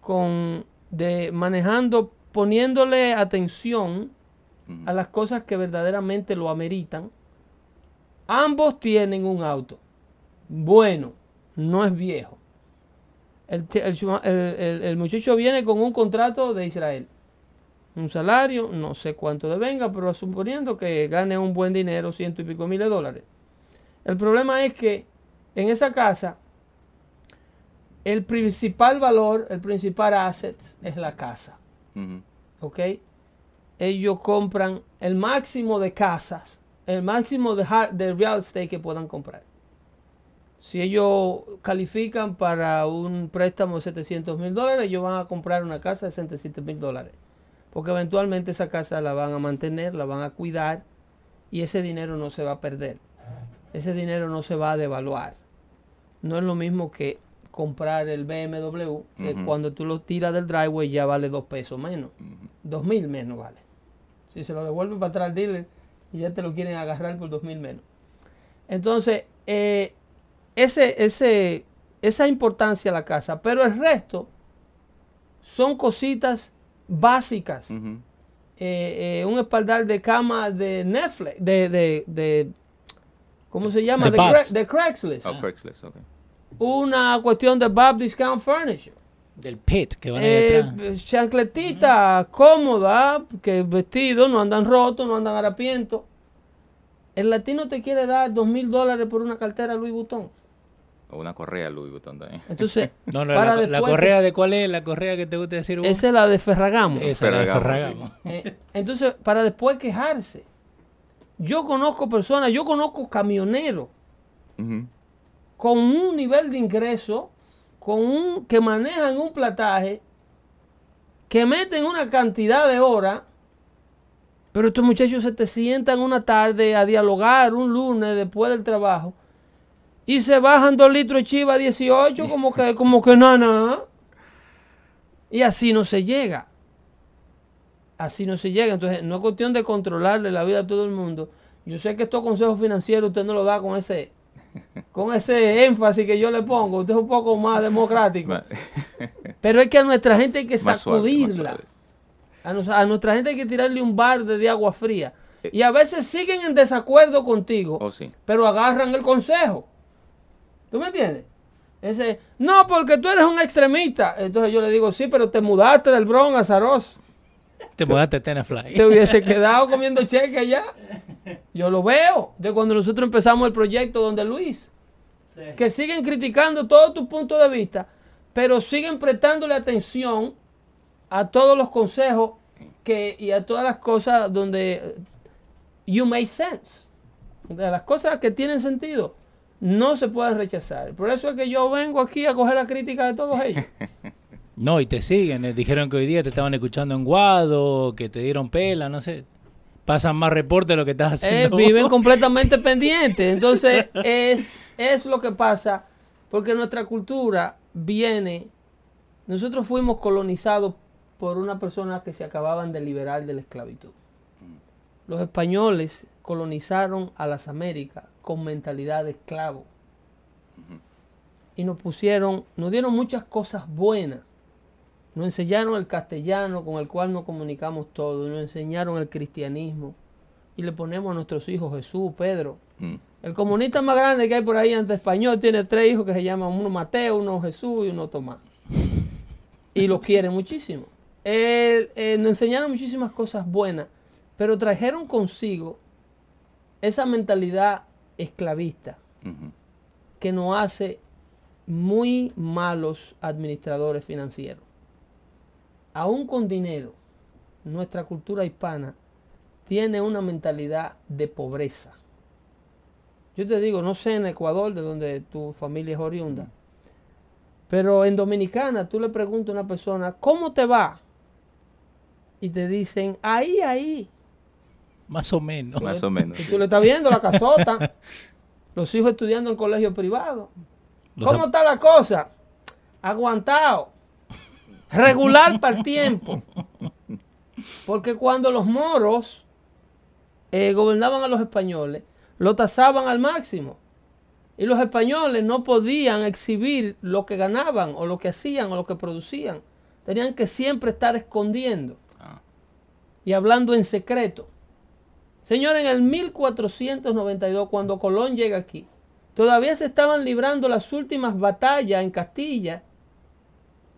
con de manejando, poniéndole atención a las cosas que verdaderamente lo ameritan, Ambos tienen un auto. Bueno, no es viejo. El, muchacho viene con un contrato de Israel. Un salario, no sé cuánto devenga, pero suponiendo que gane un buen dinero, ciento y pico mil de dólares. El problema es que en esa casa, el principal valor, el principal asset es la casa. Ujú. ¿ok? Ellos compran el máximo de casas, el máximo de, de real estate que puedan comprar. Si ellos califican para un préstamo de 700 mil dólares, ellos van a comprar una casa de 700 mil dólares. Porque eventualmente esa casa la van a mantener, la van a cuidar y ese dinero no se va a perder. Ese dinero no se va a devaluar. No es lo mismo que comprar el BMW, que cuando tú lo tiras del driveway ya vale dos pesos menos. Dos mil menos vale. Si se lo devuelven para atrás al dealer y ya te lo quieren agarrar por dos mil menos. Entonces, eh, ese, ese, esa importancia a la casa, pero el resto son cositas básicas. Eh, eh, un espaldar de cama de Netflix, de, de, de ¿cómo se llama? De De, Bob's. Cra- de Craigslist. Ah, Craigslist, ok. Una cuestión de Bob Discount Furniture. Del pit que van ahí Eh, detrás. chancletita cómoda, que vestido, no andan rotos, no andan harapientos. El latino te quiere dar dos mil dólares por una cartera Louis Vuitton. O una correa Louis Vuitton también. Entonces, No, no, para la, correa de cuál es, la correa que te gusta decir vos? esa es la de Ferragamo. Esa, la de Ferragamo, Ferragamo. Eh, entonces, para después quejarse. Yo conozco personas, yo conozco camioneros. Con un nivel de ingreso, con un que manejan un plataje, que meten una cantidad de horas, pero estos muchachos se te sientan una tarde a dialogar un lunes después del trabajo y se bajan dos litros de chiva 18 como que como que no, no. Y así no se llega. Así no se llega. Entonces, no es cuestión de controlarle la vida a todo el mundo. Yo sé que estos consejos financieros usted no lo da con ese con ese énfasis que yo le pongo. Usted es un poco más democrático. Pero es que a nuestra gente hay que sacudirla. suave. A, nos- a nuestra gente hay que tirarle un balde de agua fría. Y a veces siguen en desacuerdo contigo, Oh, sí. pero agarran el consejo. ¿Tú me entiendes? Ese, no, porque tú eres un extremista. Entonces yo le digo, sí, pero te mudaste del Bronx a Zaroz. Te mudaste a Tenafly. Te hubiese quedado comiendo cheque allá. Yo lo veo de cuando nosotros empezamos el proyecto donde Luis. Que siguen criticando todos tus puntos de vista, pero siguen prestándole atención a todos los consejos que, y a todas las cosas donde eh, you make sense. De las cosas que tienen sentido no se pueden rechazar. Por eso es que yo vengo aquí a coger la crítica de todos ellos. No, y te siguen. eh, Dijeron que hoy día te estaban escuchando en Guado, que te dieron pela, no sé. Pasan más reportes de lo que estás Eh, haciendo. viven vos. completamente pendientes. Entonces, es, es lo que pasa porque nuestra cultura viene. Nosotros fuimos colonizados por una persona que se acababan de liberar de la esclavitud. Los españoles colonizaron a las Américas con mentalidad de esclavo. Y nos pusieron, nos dieron muchas cosas buenas. Nos enseñaron el castellano con el cual nos comunicamos todos. Nos enseñaron el cristianismo. Y le ponemos a nuestros hijos Jesús, Pedro. Mm. El comunista más grande que hay por ahí ante español tiene tres hijos que se llaman uno Mateo, uno Jesús y uno Tomás. Y los quiere muchísimo. Él, eh, nos enseñaron muchísimas cosas buenas, pero trajeron consigo esa mentalidad esclavista que nos hace muy malos administradores financieros. Aún con dinero, nuestra cultura hispana tiene una mentalidad de pobreza. Yo te digo, no sé en Ecuador, de donde tu familia es oriunda, pero en Dominicana tú le preguntas a una persona, ¿cómo te va? Y te dicen, ahí, ahí. Más o menos. Más o menos. Y sí. tú le estás viendo la casota, los hijos estudiando en colegio privado. Los ¿Cómo está la cosa? Aguantado. Regular para el tiempo. Porque cuando los moros eh, gobernaban a los españoles, lo tasaban al máximo. Y los españoles no podían exhibir lo que ganaban o lo que hacían o lo que producían. Tenían que siempre estar escondiendo y hablando en secreto. Señor, en el 1492, cuando Colón llega aquí, todavía se estaban librando las últimas batallas en Castilla,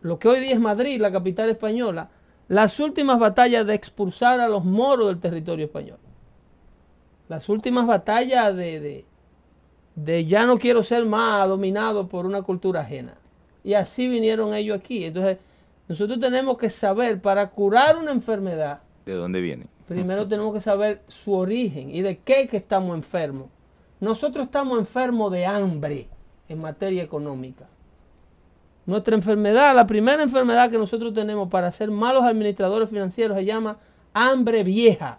lo que hoy día es Madrid, la capital española, las últimas batallas de expulsar a los moros del territorio español. Las últimas batallas de, de, de ya no quiero ser más dominado por una cultura ajena. Y así vinieron ellos aquí. Entonces, nosotros tenemos que saber, para curar una enfermedad, ¿De dónde viene? primero tenemos que saber su origen y de qué que estamos enfermos. Nosotros estamos enfermos de hambre en materia económica. Nuestra enfermedad, la primera enfermedad que nosotros tenemos para ser malos administradores financieros se llama hambre vieja.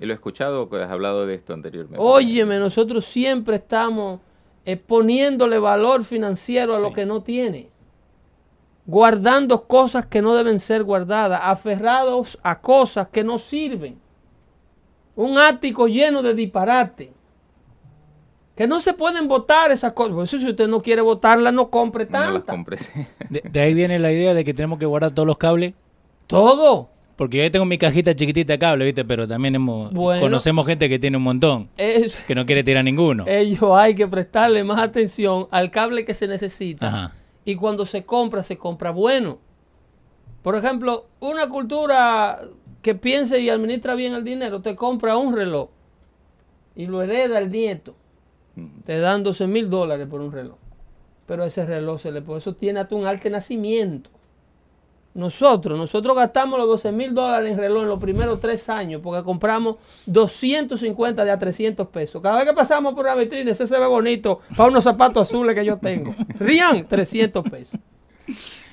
Y lo he escuchado que has hablado de esto anteriormente. Óyeme, nosotros siempre estamos eh, poniéndole valor financiero a lo que no tiene. Guardando cosas que no deben ser guardadas, aferrados a cosas que no sirven. Un ático lleno de disparate. Que no se pueden votar esas cosas. Por eso si usted no quiere votarlas, no compre No las tantas. compres. De, de ahí viene la idea de que tenemos que guardar todos los cables. Todo. Porque yo tengo mi cajita chiquitita de cable, ¿viste? Pero también hemos, Bueno. conocemos gente que tiene un montón, Es- que no quiere tirar ninguno. ellos hay que prestarle más atención al cable que se necesita. Ajá. Y cuando se compra, se compra bueno. Por ejemplo, una cultura que piense y administra bien el dinero, te compra un reloj y lo hereda el nieto. Te dan 12 mil dólares por un reloj. Pero ese reloj se le por eso tiene hasta un arte nacimiento. Nosotros, nosotros gastamos los 12 mil dólares en reloj en los primeros tres años porque compramos 250 de a 300 pesos. Cada vez que pasamos por una vitrina, ese se ve bonito para unos zapatos azules que yo tengo. Rían, 300 pesos.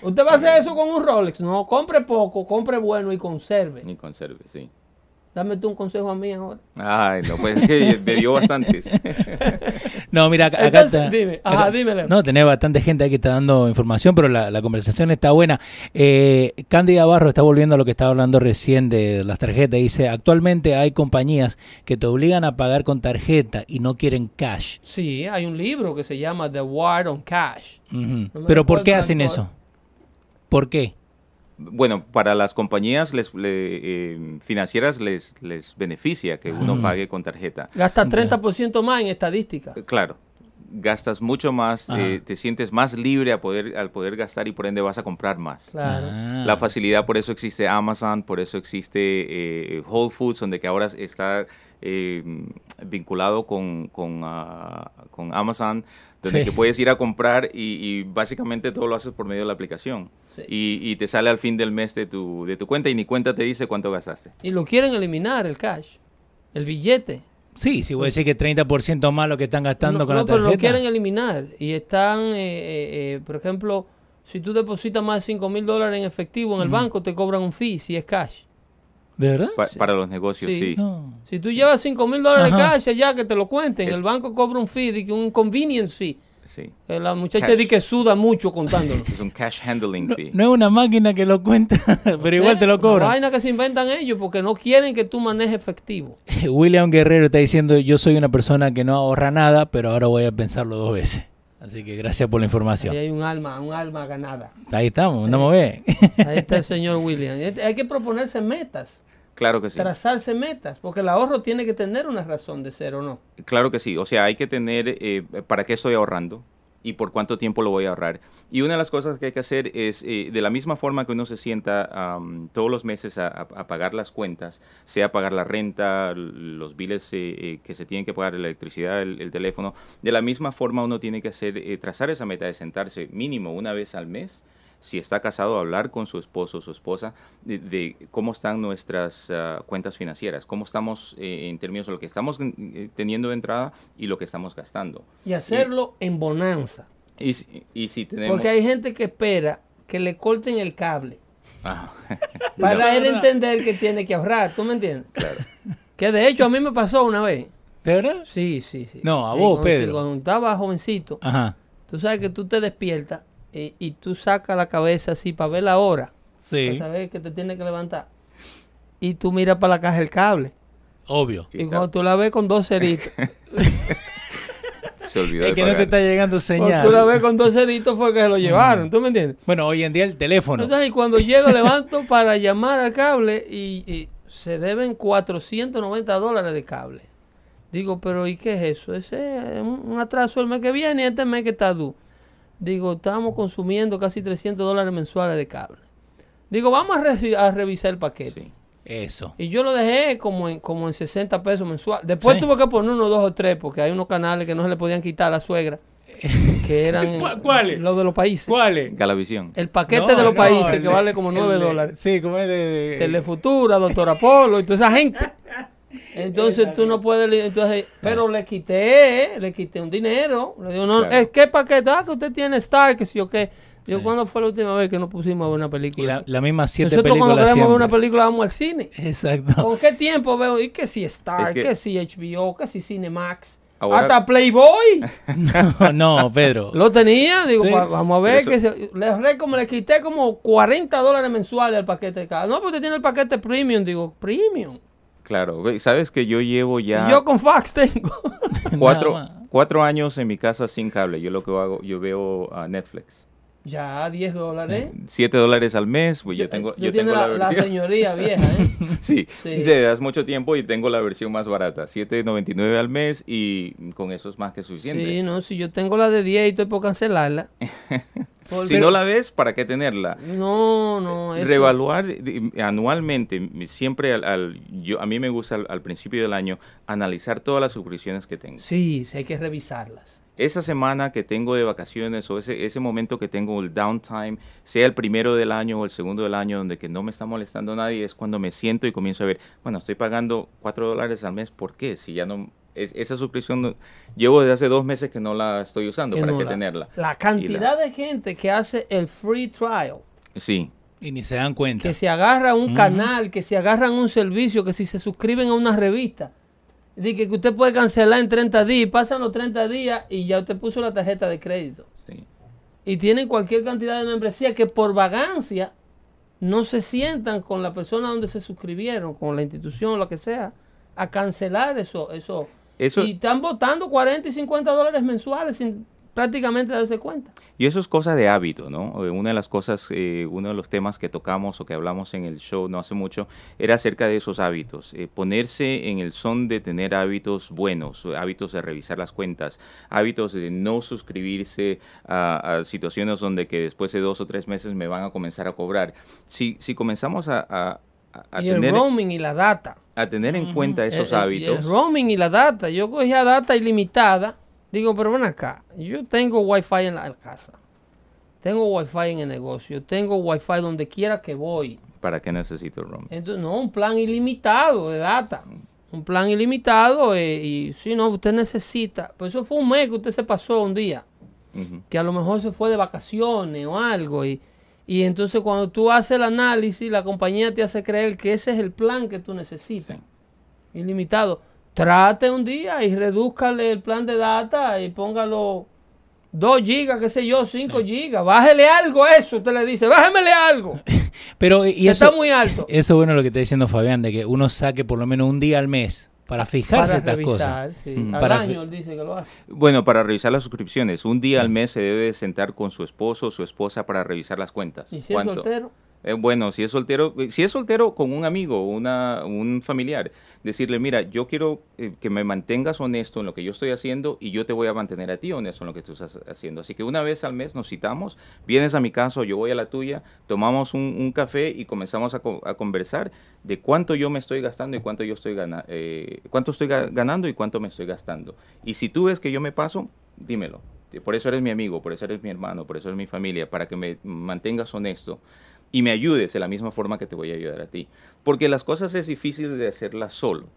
¿Usted va a hacer eso con un Rolex? No, compre poco, compre bueno y conserve. Ni conserve, sí. Dame tú un consejo a mí ahora. Ay, no, pues es que me dio bastantes. No, mira, acá, Entonces, está- dime, ajá, acá- Leo. No, tenés bastante gente ahí que está dando información, pero la, la conversación está buena. Eh, Cándida Barro está volviendo a lo que estaba hablando recién de las tarjetas. Dice, actualmente hay compañías que te obligan a pagar con tarjeta y no quieren cash. Sí, hay un libro que se llama The War on Cash. No pero ¿por qué hacen eso? ¿Por qué? Bueno, para las compañías les, le- eh, financieras les, les beneficia que uno Mm. pague con tarjeta. Gasta 30% más en estadística. Eh, Claro, gastas mucho más, eh, te sientes más libre a poder, al poder gastar y por ende vas a comprar más. Claro. Ah. La facilidad, por eso existe Amazon, por eso existe eh, Whole Foods, donde que ahora está eh, vinculado con, con, ah, con Amazon, donde Sí. que puedes ir a comprar y, y básicamente todo lo haces por medio de la aplicación. Sí. Y, y te sale al fin del mes de tu, de tu cuenta y ni cuenta te dice cuánto gastaste. Y lo quieren eliminar el cash, el billete. Sí, si voy a decir que 30% más lo que están gastando no, con no, la pero tarjeta. lo quieren eliminar. Y están, eh, eh, eh, por ejemplo, si tú depositas más de 5 mil dólares en efectivo en el banco, te cobran un fee si es cash. ¿De verdad? Pa- Para los negocios, Sí. sí. No. Si tú llevas 5 mil dólares Ajá. cash allá que te lo cuenten, Es- el banco cobra un fee, de que un convenience fee. sí. Eh, La muchacha Cash. dice que suda mucho contándolo. Es un cash handling No, fee. no es una máquina que lo cuenta, pero igual te lo Una cobran. vaina que se inventan ellos porque no quieren que tú manejes efectivo. William Guerrero está diciendo, yo soy una persona que no ahorra nada, pero ahora voy a pensarlo dos veces. Así que gracias por la Ahí información. hay un alma, un alma ganada. Ahí estamos, andamos bien. Ahí está el señor William. Y Hay que proponerse metas, Claro que sí. trazarse metas, porque el ahorro tiene que tener una razón de ser o no. Claro que sí, o sea, hay que tener eh, para qué estoy ahorrando y por cuánto tiempo lo voy a ahorrar. Y una de las cosas que hay que hacer es, eh, de la misma forma que uno se sienta am, todos los meses a, pagar las cuentas, sea pagar la renta, los biles eh, eh, que se tienen que pagar, la electricidad, el, el teléfono, de la misma forma uno tiene que hacer, eh, trazar esa meta de sentarse mínimo una vez al mes si está casado, hablar con su esposo o su esposa de, de cómo están nuestras ah, cuentas financieras, cómo estamos eh, en términos de lo que estamos eh, teniendo de entrada y lo que estamos gastando. Y hacerlo en bonanza. Y, y si tenemos... Porque hay gente que espera que le corten el cable Ah, para él entender que tiene que ahorrar. ¿Tú me entiendes? claro. Que de hecho a mí me pasó una vez. ¿De verdad? Sí, sí, sí. No, a Sí, vos, cuando- Pedro. Cuando estaba jovencito, Ajá. tú sabes que tú te despiertas y, y tú sacas la cabeza así para ver la hora. Sí, Para saber que te tienes que levantar. Y tú miras para la caja del cable. obvio. Y cuando tú la ves con dos ceritos. Se olvidó Es de que no te está llegando cuando señal. tú la ves con dos ceritos fue que se lo llevaron. ¿Tú me entiendes? Bueno, hoy en día el teléfono. Entonces, y cuando llego, levanto para llamar al cable y, y se deben 490 dólares de cable. Digo, pero ¿y qué es eso? Ese es un, atraso el mes que viene y este mes que está due. Digo, estamos consumiendo casi 300 dólares mensuales de cable. Digo, vamos a, revisar el paquete. Sí. Eso. Y yo lo dejé como en, como en 60 pesos mensual. Después Sí. tuve que poner uno, dos o tres, porque hay unos canales que no se le podían quitar a la suegra. Que eran ¿Cu- cuáles? los de los países. ¿Cuáles? Galavisión. El paquete No, de los no, países el que vale como el 9 de- dólares. Sí, como es de... de- Telefutura, Doctor Apolo y toda esa gente. Entonces tú no puedes. Entonces, pero le quité, le quité un dinero. Le digo, no, Claro. es que paquete, ah, que usted tiene Star, que si yo qué. Digo, Sí. ¿cuándo fue la última vez que nos pusimos a ver una Y película? la, la misma siete Nosotros cuando películas queremos ver una película vamos al cine. Exacto. ¿Con qué tiempo veo? ¿Y que si Star? Es que- que... si HBO? que si Cinemax? Ahora- Hasta Playboy. No, no, Pedro. Lo tenía, digo, Sí. vamos a ver que se- le, re- como le quité como 40 dólares mensuales al paquete de cada. No, porque usted tiene el paquete premium, digo, premium. Claro, güey, sabes que yo llevo ya yo con fax tengo. cuatro, cuatro años en mi casa sin cable. Yo lo que hago, yo veo a Netflix. Ya, 10 dólares. Siete dólares al mes, pues yo tengo, yo tengo la, la, señoría vieja, ¿eh? Sí, Sí. sí, hace mucho tiempo y tengo la versión más barata, 7.99 al mes y con eso es más que suficiente. sí, no, si yo tengo la de 10 y estoy por cancelarla. Porque- Si no la ves, ¿para qué tenerla? No, no, eso- Reevaluar eh, anualmente, siempre al, al- yo, a mí me gusta al, al principio del año analizar todas las suscripciones que tengo. Sí, sí, hay que revisarlas. Esa semana que tengo de vacaciones o ese, ese momento que tengo el downtime, sea el primero del año o el segundo del año donde que no me está molestando nadie, es cuando me siento y comienzo a ver, bueno, estoy pagando 4 dólares al mes, ¿por qué? Si ya no, es- esa suscripción no- llevo desde hace dos meses que no la estoy usando, Que ¿para no qué la- tenerla? La cantidad de gente que hace el free trial, Sí, Y ni se dan cuenta. que se agarra un canal, que se agarran un servicio, que si se suscriben a una revista, de que, usted puede cancelar en 30 días, pasan los 30 días y ya usted puso la tarjeta de crédito. sí. Y tienen cualquier cantidad de membresía que por vagancia no se sientan con la persona donde se suscribieron, con la institución, lo que sea, a cancelar eso. eso. Eso- Y están votando 40 y 50 dólares mensuales sin prácticamente darse cuenta. Y eso es cosa de hábito, ¿no? Eh, Una de las cosas, eh, uno de los temas que tocamos o que hablamos en el show no hace mucho era acerca de esos hábitos. Eh, ponerse en el son de tener hábitos buenos, hábitos de revisar las cuentas, hábitos de no suscribirse a, a situaciones donde que después de dos o tres meses me van a comenzar a cobrar. Si, si comenzamos a, a- a- a y el tener, roaming y la data. a tener en cuenta esos El- el- hábitos, El, roaming y la data. Yo cogía data ilimitada. Digo, pero ven acá. Yo tengo wifi en la casa. Tengo wifi en el negocio. Tengo wifi donde quiera que voy. ¿para qué necesito el roaming? Entonces, no, un plan ilimitado de data. Un plan ilimitado eh, y si no, usted necesita. Pues eso fue un mes que usted se pasó un día. Que a lo mejor se fue de vacaciones o algo. Y, y entonces cuando tú haces el análisis, la compañía te hace creer que ese es el plan que tú necesitas. Sí. Ilimitado. Trate un día y redúzcale el plan de data y póngalo 2 gigas, qué sé yo, 5 gigas. Bájele algo a eso, usted le dice, bájemele algo. Pero, y Está muy alto. eso es bueno lo que está diciendo Fabián, de que uno saque por lo menos un día al mes para fijarse Para estas revisar, cosas. sí. Ujú. Al Para año él dice que lo hace. Bueno, para revisar las suscripciones, un día al mes se debe de sentar con su esposo o su esposa para revisar las cuentas. Y si es soltero, Eh, bueno, si es soltero, eh, si es soltero con un amigo, una, un familiar, decirle, mira, yo quiero eh, que me mantengas honesto en lo que yo estoy haciendo y yo te voy a mantener a ti honesto en lo que tú estás haciendo. Así que una vez al mes nos citamos, vienes a mi casa yo voy a la tuya, tomamos un, café y comenzamos a, co- a conversar de cuánto yo me estoy gastando y cuánto yo estoy gana- eh, cuánto estoy ga- ganando y cuánto me estoy gastando. Y si tú ves que yo me paso, dímelo. Por eso eres mi amigo, por eso eres mi hermano, por eso eres mi familia, para que me mantengas honesto y me ayudes de la misma forma que te voy a ayudar a ti. Porque las cosas es difícil de hacerlas solo.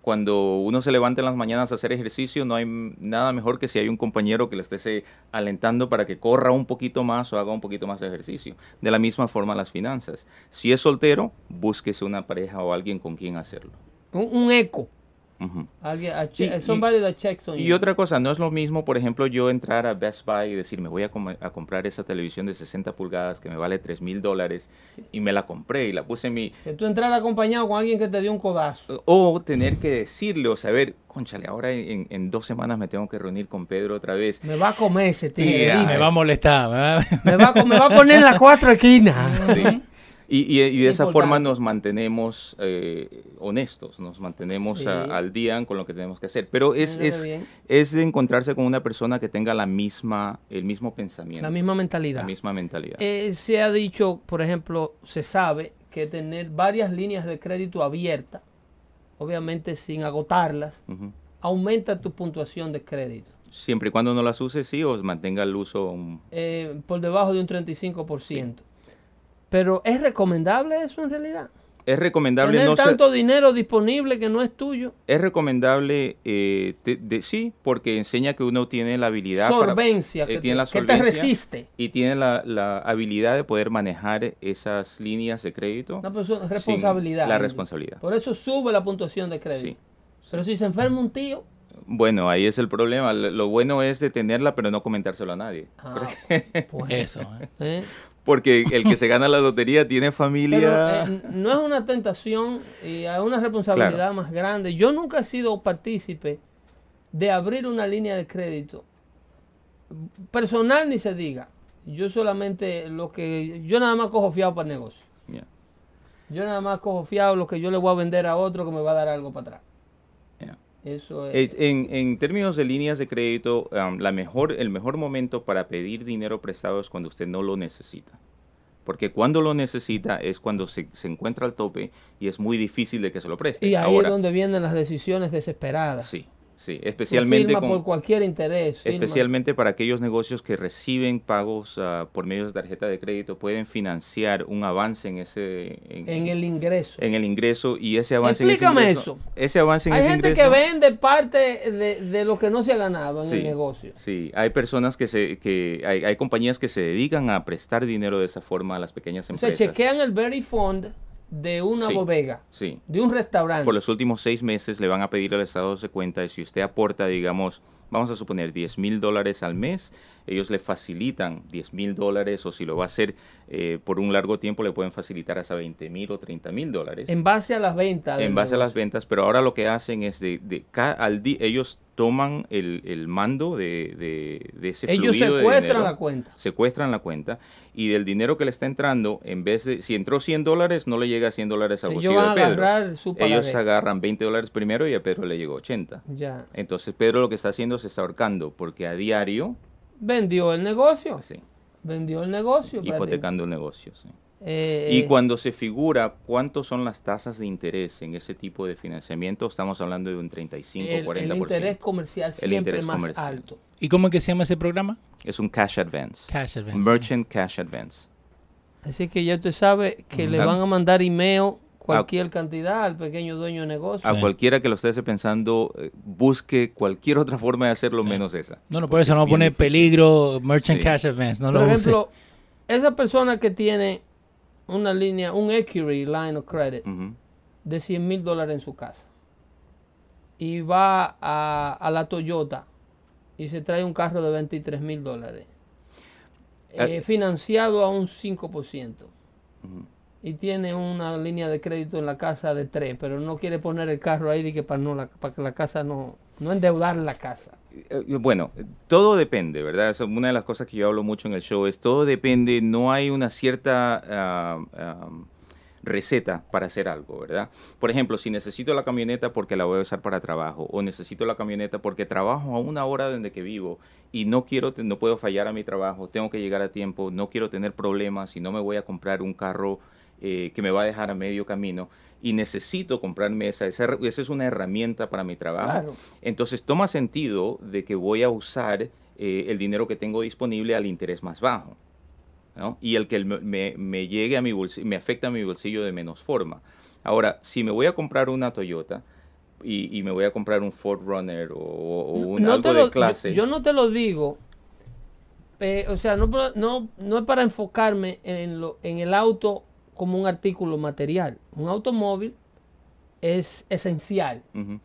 Cuando uno se levanta en las mañanas a hacer ejercicio, no hay nada mejor que si hay un compañero que le esté se- alentando para que corra un poquito más o haga un poquito más de ejercicio. De la misma forma las finanzas. Si es soltero, búsquese una pareja o alguien con quien hacerlo. un, un eco. Alguien, Y- y- somebody that checks on Y you. otra cosa, no es lo mismo, por ejemplo, yo entrar a Best Buy y decir, me voy a, com- a comprar esa televisión de 60 pulgadas que me vale 3 mil dólares y me la compré y la puse en mi... Que tú entrar acompañado con alguien que te dio un codazo. O tener que decirle o saber, conchale, ahora en, en dos semanas me tengo que reunir con Pedro otra vez. Me va a comer ese tío. Yeah. Me va a molestar. me va- Me va, a, co- me va a poner en las cuatro esquinas. Sí. Y, y- y de esa Importante. forma nos mantenemos eh, honestos, nos mantenemos Sí. a- al día con lo que tenemos que hacer. Pero es, es, es de encontrarse con una persona que tenga la misma, el mismo pensamiento, La misma mentalidad. la misma mentalidad. Eh, se ha dicho, por ejemplo, se sabe que tener varias líneas de crédito abiertas, obviamente sin agotarlas, aumenta tu puntuación de crédito. Siempre y cuando no las use, sí, os mantenga el uso. eh, por debajo de un 35%. Pero ¿es recomendable eso en realidad? Es recomendable Tener no ser- tanto dinero disponible que no es tuyo. Es recomendable, eh, de- sí, porque enseña que uno tiene la habilidad para- Solvencia, eh, que, tiene te, la que te solvencia resiste. y tiene la, la habilidad de poder manejar esas líneas de crédito. Una persona, sin responsabilidad. La responsabilidad. Por eso sube la puntuación de crédito. Sí. Pero si se enferma un tío, Bueno, ahí es el problema. Lo bueno es de tenerla, pero no comentárselo a nadie. ah, pues, Eso. ¿eh? ¿Eh? Porque el que se gana la lotería tiene Pero familia. eh, no es una tentación y hay una responsabilidad Claro. más grande. Yo nunca he sido partícipe de abrir una línea de crédito personal ni se diga. Yo solamente lo que yo nada más cojo fiado para el negocio. Yo nada más cojo fiado lo que yo le voy a vender a otro que me va a dar algo para atrás. Eso es. Es- en, en términos de líneas de crédito, um, la mejor, el mejor momento para pedir dinero prestado es cuando usted no lo necesita. Porque cuando lo necesita es cuando se, se encuentra al tope y es muy difícil de que se lo preste. y ahí Ahora, es donde vienen las decisiones desesperadas. sí, sí, especialmente con, por cualquier interés. firma. Especialmente para aquellos negocios que reciben pagos ah, por medio de tarjeta de crédito, pueden financiar un avance en ese en, en el ingreso. en el ingreso y ese avance Explícame en ese ingreso, eso. ese avance en Hay ese gente ingreso, que vende parte de, de lo que no se ha ganado en Sí, el negocio. Sí, hay personas que se que hay, hay compañías que se dedican a prestar dinero de esa forma a las pequeñas O sea, empresas. chequean el very fund de una Sí. bodega, Sí. de un restaurante. Por los últimos seis meses le van a pedir al estado de cuenta de si usted aporta, digamos, vamos a suponer 10 mil dólares al mes, ellos le facilitan 10 mil dólares o si lo va a hacer eh, por un largo tiempo le pueden facilitar hasta 20 mil o 30 mil dólares. En base a las ventas. en base a las ventas, pero ahora lo que hacen es de, de al di- ellos toman el, el mando de, de- de ese Ellos fluido de secuestran dinero, la cuenta. secuestran la cuenta y del dinero que le está entrando, en vez de, si entró 100 dólares, no le llega 100 dólares al bolsillo de Pedro. su Ellos agarran 20 dólares primero y a Pedro le llegó 80. Ya. Entonces Pedro lo que está haciendo es está ahorcando porque a diario, Vendió el negocio. sí, Vendió el negocio. hipotecando el negocio. sí. Eh, Y eh, cuando se figura cuántos son las tasas de interés en ese tipo de financiamiento, estamos hablando de un 35 el, o el 40%. interés comercial El siempre interés más comercial. alto. ¿Y cómo es que se llama ese programa? Es un cash advance. Cash Advance. Merchant cash advance. Así que ya usted sabe que le van a mandar email cualquier cantidad al pequeño dueño de negocio. A Sí. cualquiera que lo esté pensando, eh, busque cualquier otra forma de hacerlo menos esa. No, no, por eso no pone peligro Merchant Sí. Cash Advance. No Por lo use. ejemplo, esa persona que tiene una línea, un Equity Line of Credit de 100 mil dólares en su casa y va a, a la Toyota y se trae un carro de 23 mil dólares eh, Eh. financiado a un 5% Ujú. y tiene una línea de crédito en la casa de 3, pero no quiere poner el carro ahí de que para, no la, para que la casa no, no endeudar la casa. Eh, Bueno, todo depende, ¿verdad? Eso, una de las cosas que yo hablo mucho en el show es todo depende, no hay una cierta ah, receta para hacer algo, ¿verdad? Por ejemplo, si necesito la camioneta porque la voy a usar para trabajo o necesito la camioneta porque trabajo a una hora donde que vivo y no quiero, no puedo fallar a mi trabajo, tengo que llegar a tiempo, no quiero tener problemas y no me voy a comprar un carro eh, que me va a dejar a medio camino y necesito comprarme esa, esa, esa es una herramienta para mi trabajo. Claro. Entonces toma sentido de que voy a usar eh, el dinero que tengo disponible al interés más bajo. ¿no? Y el que me, llegue a mi bolsillo, me afecta a mi bolsillo de menos forma. Ahora, si me voy a comprar una Toyota y, y me voy a comprar un Ford Runner o, o un No algo de clase. Yo, yo no te lo digo, eh, o sea, no, no, no es para enfocarme en, lo, en el auto como un artículo material. Un automóvil es esencial.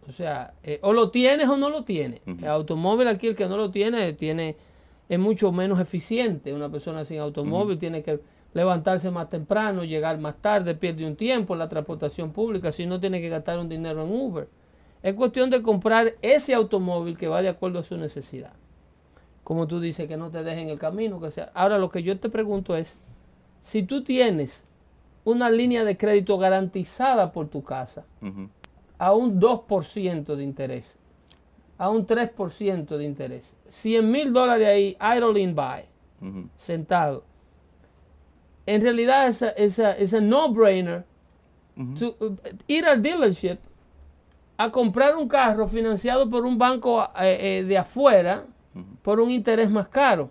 O sea, eh, o lo tienes o no lo tienes. El automóvil aquí, el que no lo tiene, tiene es mucho menos eficiente. Una persona sin automóvil tiene que levantarse más temprano, llegar más tarde, pierde un tiempo en la transportación pública, si no tiene que gastar un dinero en Uber. Es cuestión de comprar ese automóvil que va de acuerdo a su necesidad. Como tú dices, que no te dejen el camino. Que sea. Ahora lo que yo te pregunto es, si tú tienes una línea de crédito garantizada por tu casa a un 2% de interés, a un 3% de interés. 100 mil dólares ahí, idling by, Ujú. sentado. En realidad, esa, esa, esa no-brainer, uh, ir al dealership a comprar un carro financiado por un banco eh, eh, de afuera por un interés más caro.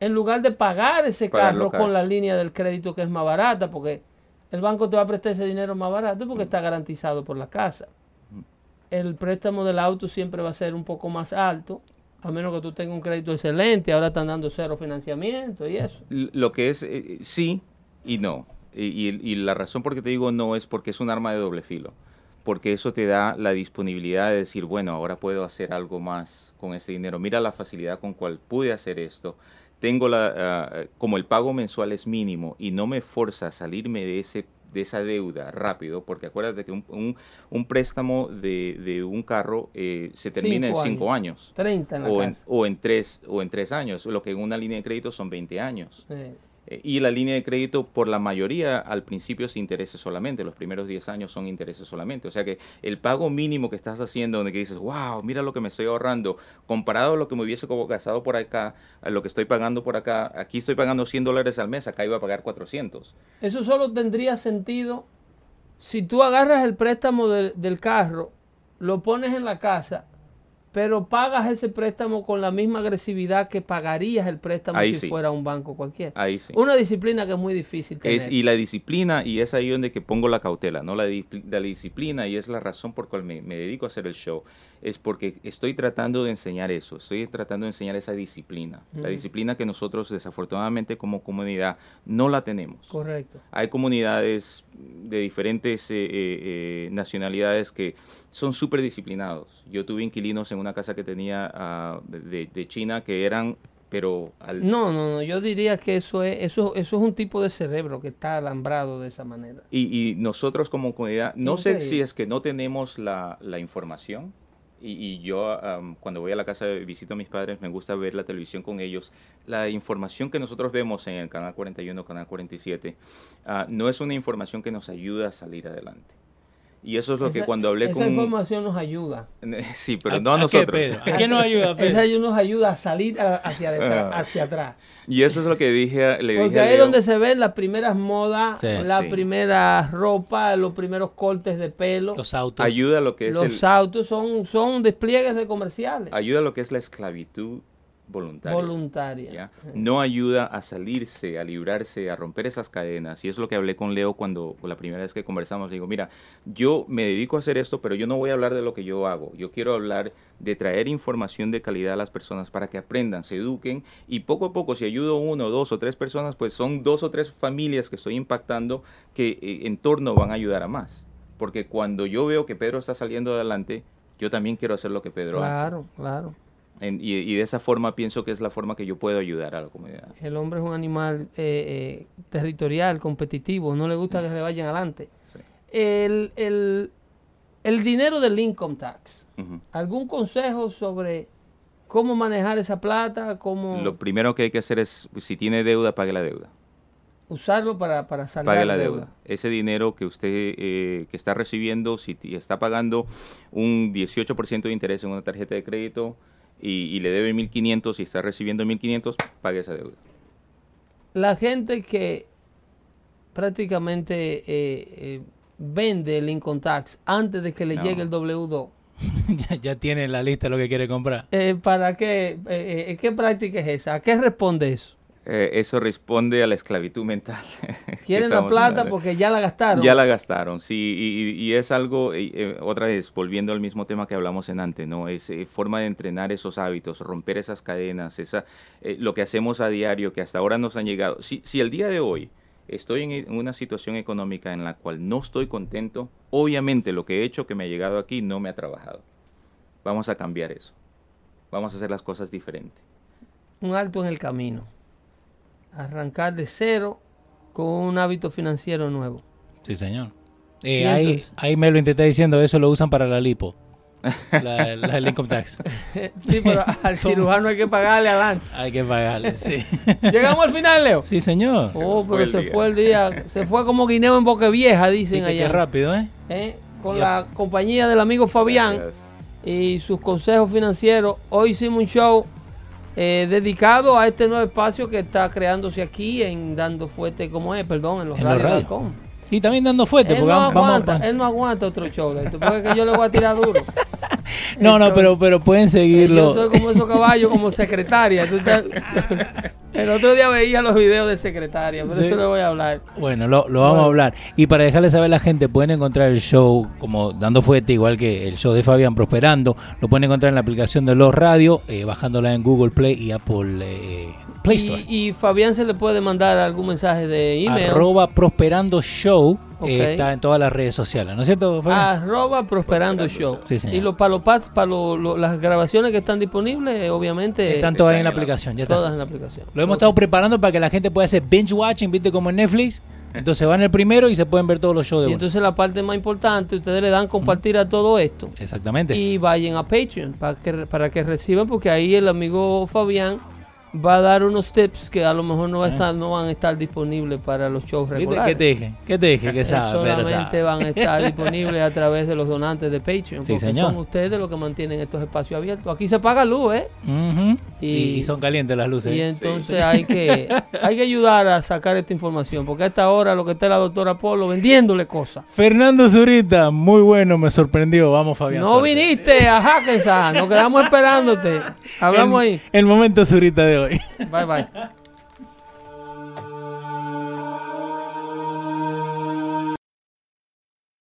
En lugar de pagar ese carro con la línea del crédito que es más barata, porque el banco te va a prestar ese dinero más barato porque está garantizado por la casa. El préstamo del auto siempre va a ser un poco más alto, a menos que tú tengas un crédito excelente. Ahora están dando cero financiamiento y eso. Lo que es eh, sí y no. Y, y- y la razón por qué te digo no es porque es un arma de doble filo. Porque eso te da la disponibilidad de decir, bueno, ahora puedo hacer algo más con ese dinero. Mira la facilidad con cual pude hacer esto. Tengo la, ah, como el pago mensual es mínimo y no me forza a salirme de ese de esa deuda rápido, porque acuérdate que un, un- un préstamo de, de un carro eh, se termina Cinco en cinco años. 30 en la o en, o en tres o en tres años, lo que en una línea de crédito son 20 años. Sí. Eh, Y la línea de crédito, por la mayoría, al principio es intereses solamente. Los primeros 10 años son intereses solamente. O sea que el pago mínimo que estás haciendo, donde dices, wow, mira lo que me estoy ahorrando, comparado a lo que me hubiese gastado por acá, a lo que estoy pagando por acá, aquí estoy pagando 100 dólares al mes, acá iba a pagar 400. Eso solo tendría sentido si tú agarras el préstamo del- del carro, lo pones en la casa, pero pagas ese préstamo con la misma agresividad que pagarías el préstamo Ahí si sí. fuera un banco cualquiera. Ahí sí. Una disciplina que es muy difícil tener. Es, y la disciplina, y es ahí donde que pongo la cautela, ¿no? La, di- la disciplina, y es la razón por cual me, me dedico a hacer el show, es porque estoy tratando de enseñar eso, estoy tratando de enseñar esa disciplina, la disciplina que nosotros desafortunadamente como comunidad no la tenemos. Correcto. Hay comunidades de diferentes eh, eh, eh, nacionalidades que son súper disciplinados. Yo tuve inquilinos en una casa que tenía ah, de, de China que eran, pero al, No, no, no. Yo diría que eso es, eso, eso es un tipo de cerebro que está alambrado de esa manera. Y, y nosotros como comunidad, no sé si es que no tenemos la, la información. Y, y yo am, cuando voy a la casa, visito a mis padres, me gusta ver la televisión con ellos. La información que nosotros vemos en el canal 41, canal 47, ah, no es una información que nos ayuda a salir adelante. Y eso es lo que Esa- cuando hablé esa con... información nos ayuda. Sí, pero no a qué, nosotros. Pedro? ¿A qué nos ayuda, Pedro? Esa nos ayuda a salir a- hacia, detrás, Ah. hacia atrás. y eso es lo que dije, a- le Porque dije a ahí es donde se ven las primeras modas, Sí. la Sí. primera ropa, los primeros cortes de pelo. Los autos. Ayuda a lo que es los el- autos son, son despliegues de comerciales. ayuda a lo que es la esclavitud voluntaria. Voluntaria. ¿ya? No ayuda a salirse, a librarse, a romper esas cadenas. Y es lo que hablé con Leo cuando la primera vez que conversamos. Le digo, mira, yo me dedico a hacer esto, pero yo no voy a hablar de lo que yo hago. Yo quiero hablar de traer información de calidad a las personas para que aprendan, se eduquen. Y poco a poco, si ayudo uno, dos o tres personas, pues son dos o tres familias que estoy impactando que eh, en torno van a ayudar a más. Porque cuando yo veo que Pedro está saliendo adelante, yo también quiero hacer lo que Pedro hace. Claro, claro. En- y, y de esa forma pienso que es la forma que yo puedo ayudar a la comunidad. El hombre es un animal eh, eh, territorial, competitivo, no le gusta que se vayan adelante. Sí. El, el- el dinero del income tax. ¿Algún consejo sobre cómo manejar esa plata? ¿Cómo Lo primero que hay que hacer es, si tiene deuda, pague la deuda. usarlo para, para saldar Pague la deuda. Ese dinero que usted eh, que está recibiendo, si está pagando un 18% de interés en una tarjeta de crédito y, y le debe 1.500 y está recibiendo 1.500, pague esa deuda. La gente que prácticamente eh, eh, vende el income tax antes de que le No. llegue el W2, ya, ya tiene en la lista lo que quiere comprar. eh, ¿para qué? Eh, eh, ¿Qué práctica es esa? ¿A qué responde eso? Eh, eso responde a la esclavitud mental. Quieren la plata porque ya la gastaron. Ya la gastaron, sí, y, y- y es algo, eh, otra vez, volviendo al mismo tema que hablamos en antes, ¿no? Es eh, forma de entrenar esos hábitos, romper esas cadenas, esa, eh, lo que hacemos a diario, que hasta ahora nos han llegado. Si, si el día de hoy estoy en, en una situación económica en la cual no estoy contento, obviamente lo que he hecho que me ha llegado aquí no me ha trabajado. Vamos a cambiar eso. Vamos a hacer las cosas diferentes. Un alto en el camino. Arrancar de cero con un hábito financiero nuevo. Sí, señor. Eh, Y ahí, ahí Melvin te está diciendo, eso lo usan para la lipo. la, la del income tax. sí, pero al cirujano hay que pagarle adelante. Hay que pagarle, sí. Llegamos al final, Leo. Sí, señor. Oh, pero el se día. fue el día. Se fue como guineo en boca vieja, dicen Viste qué allá. rápido, ¿eh? ¿Eh? Con Yep. la compañía del amigo Fabián Gracias. y sus consejos financieros. Hoy hicimos un show eh, dedicado a este nuevo espacio que está creándose aquí en Dando Fuerte, como es? Perdón, en los En radios. Sí, también dando fuerte, Él porque no, vamos, vamos a aguanta, él no aguanta otro show de esto, porque es que yo le voy a tirar duro. No, no, pero, pero pueden Yo seguirlo. estoy como esos caballos, como secretaria. Tú estás- El otro día veía los videos de secretaria, pero Sí. eso le voy a hablar. Bueno, lo, lo vamos Bueno. a hablar. Y para dejarle saber a la gente, pueden encontrar el show como dando fuerte, igual que el show de Fabián Prosperando. Lo pueden encontrar en la aplicación de Los Radio, eh, bajándola en Google Play y Apple eh, Play Store. Y, y Fabián se le puede mandar algún mensaje de email. Arroba Prosperando Show eh, está en todas las redes sociales, ¿no es cierto, Fabián? Arroba Prosperando Show. Sí, señor. y los para los pads, para lo- lo- las grabaciones que están disponibles, obviamente. Están todas en la aplicación, ya está. todas en la aplicación. Lo hemos estado preparando para que la gente pueda hacer binge watching, viste como en Netflix. Entonces van el primero y se pueden ver todos los shows de Y uno. entonces la parte más importante, ustedes le dan compartir a todo esto. Exactamente. Y vayan a Patreon para que, para que reciban, porque ahí el amigo Fabián va a dar unos tips que a lo mejor no, va a estar, no van a estar disponibles para los shows regulares. ¿Qué te dije? ¿Qué te dije? Que Eh, pero solamente sabe. van a estar disponibles a través de los donantes de Patreon. Sí, porque señor. son ustedes los que mantienen estos espacios abiertos. Aquí se paga luz, ¿eh? Y, Y- y son calientes las luces. Y entonces hay que hay que ayudar a sacar esta información. Porque a esta hora lo que está la doctora Polo vendiéndole cosas. Fernando Zurita, muy bueno, me sorprendió. Vamos, Fabián. No suerte. viniste a Hackensack, nos quedamos esperándote. Hablamos el, ahí. El momento Zurita de hoy. Vai, vai.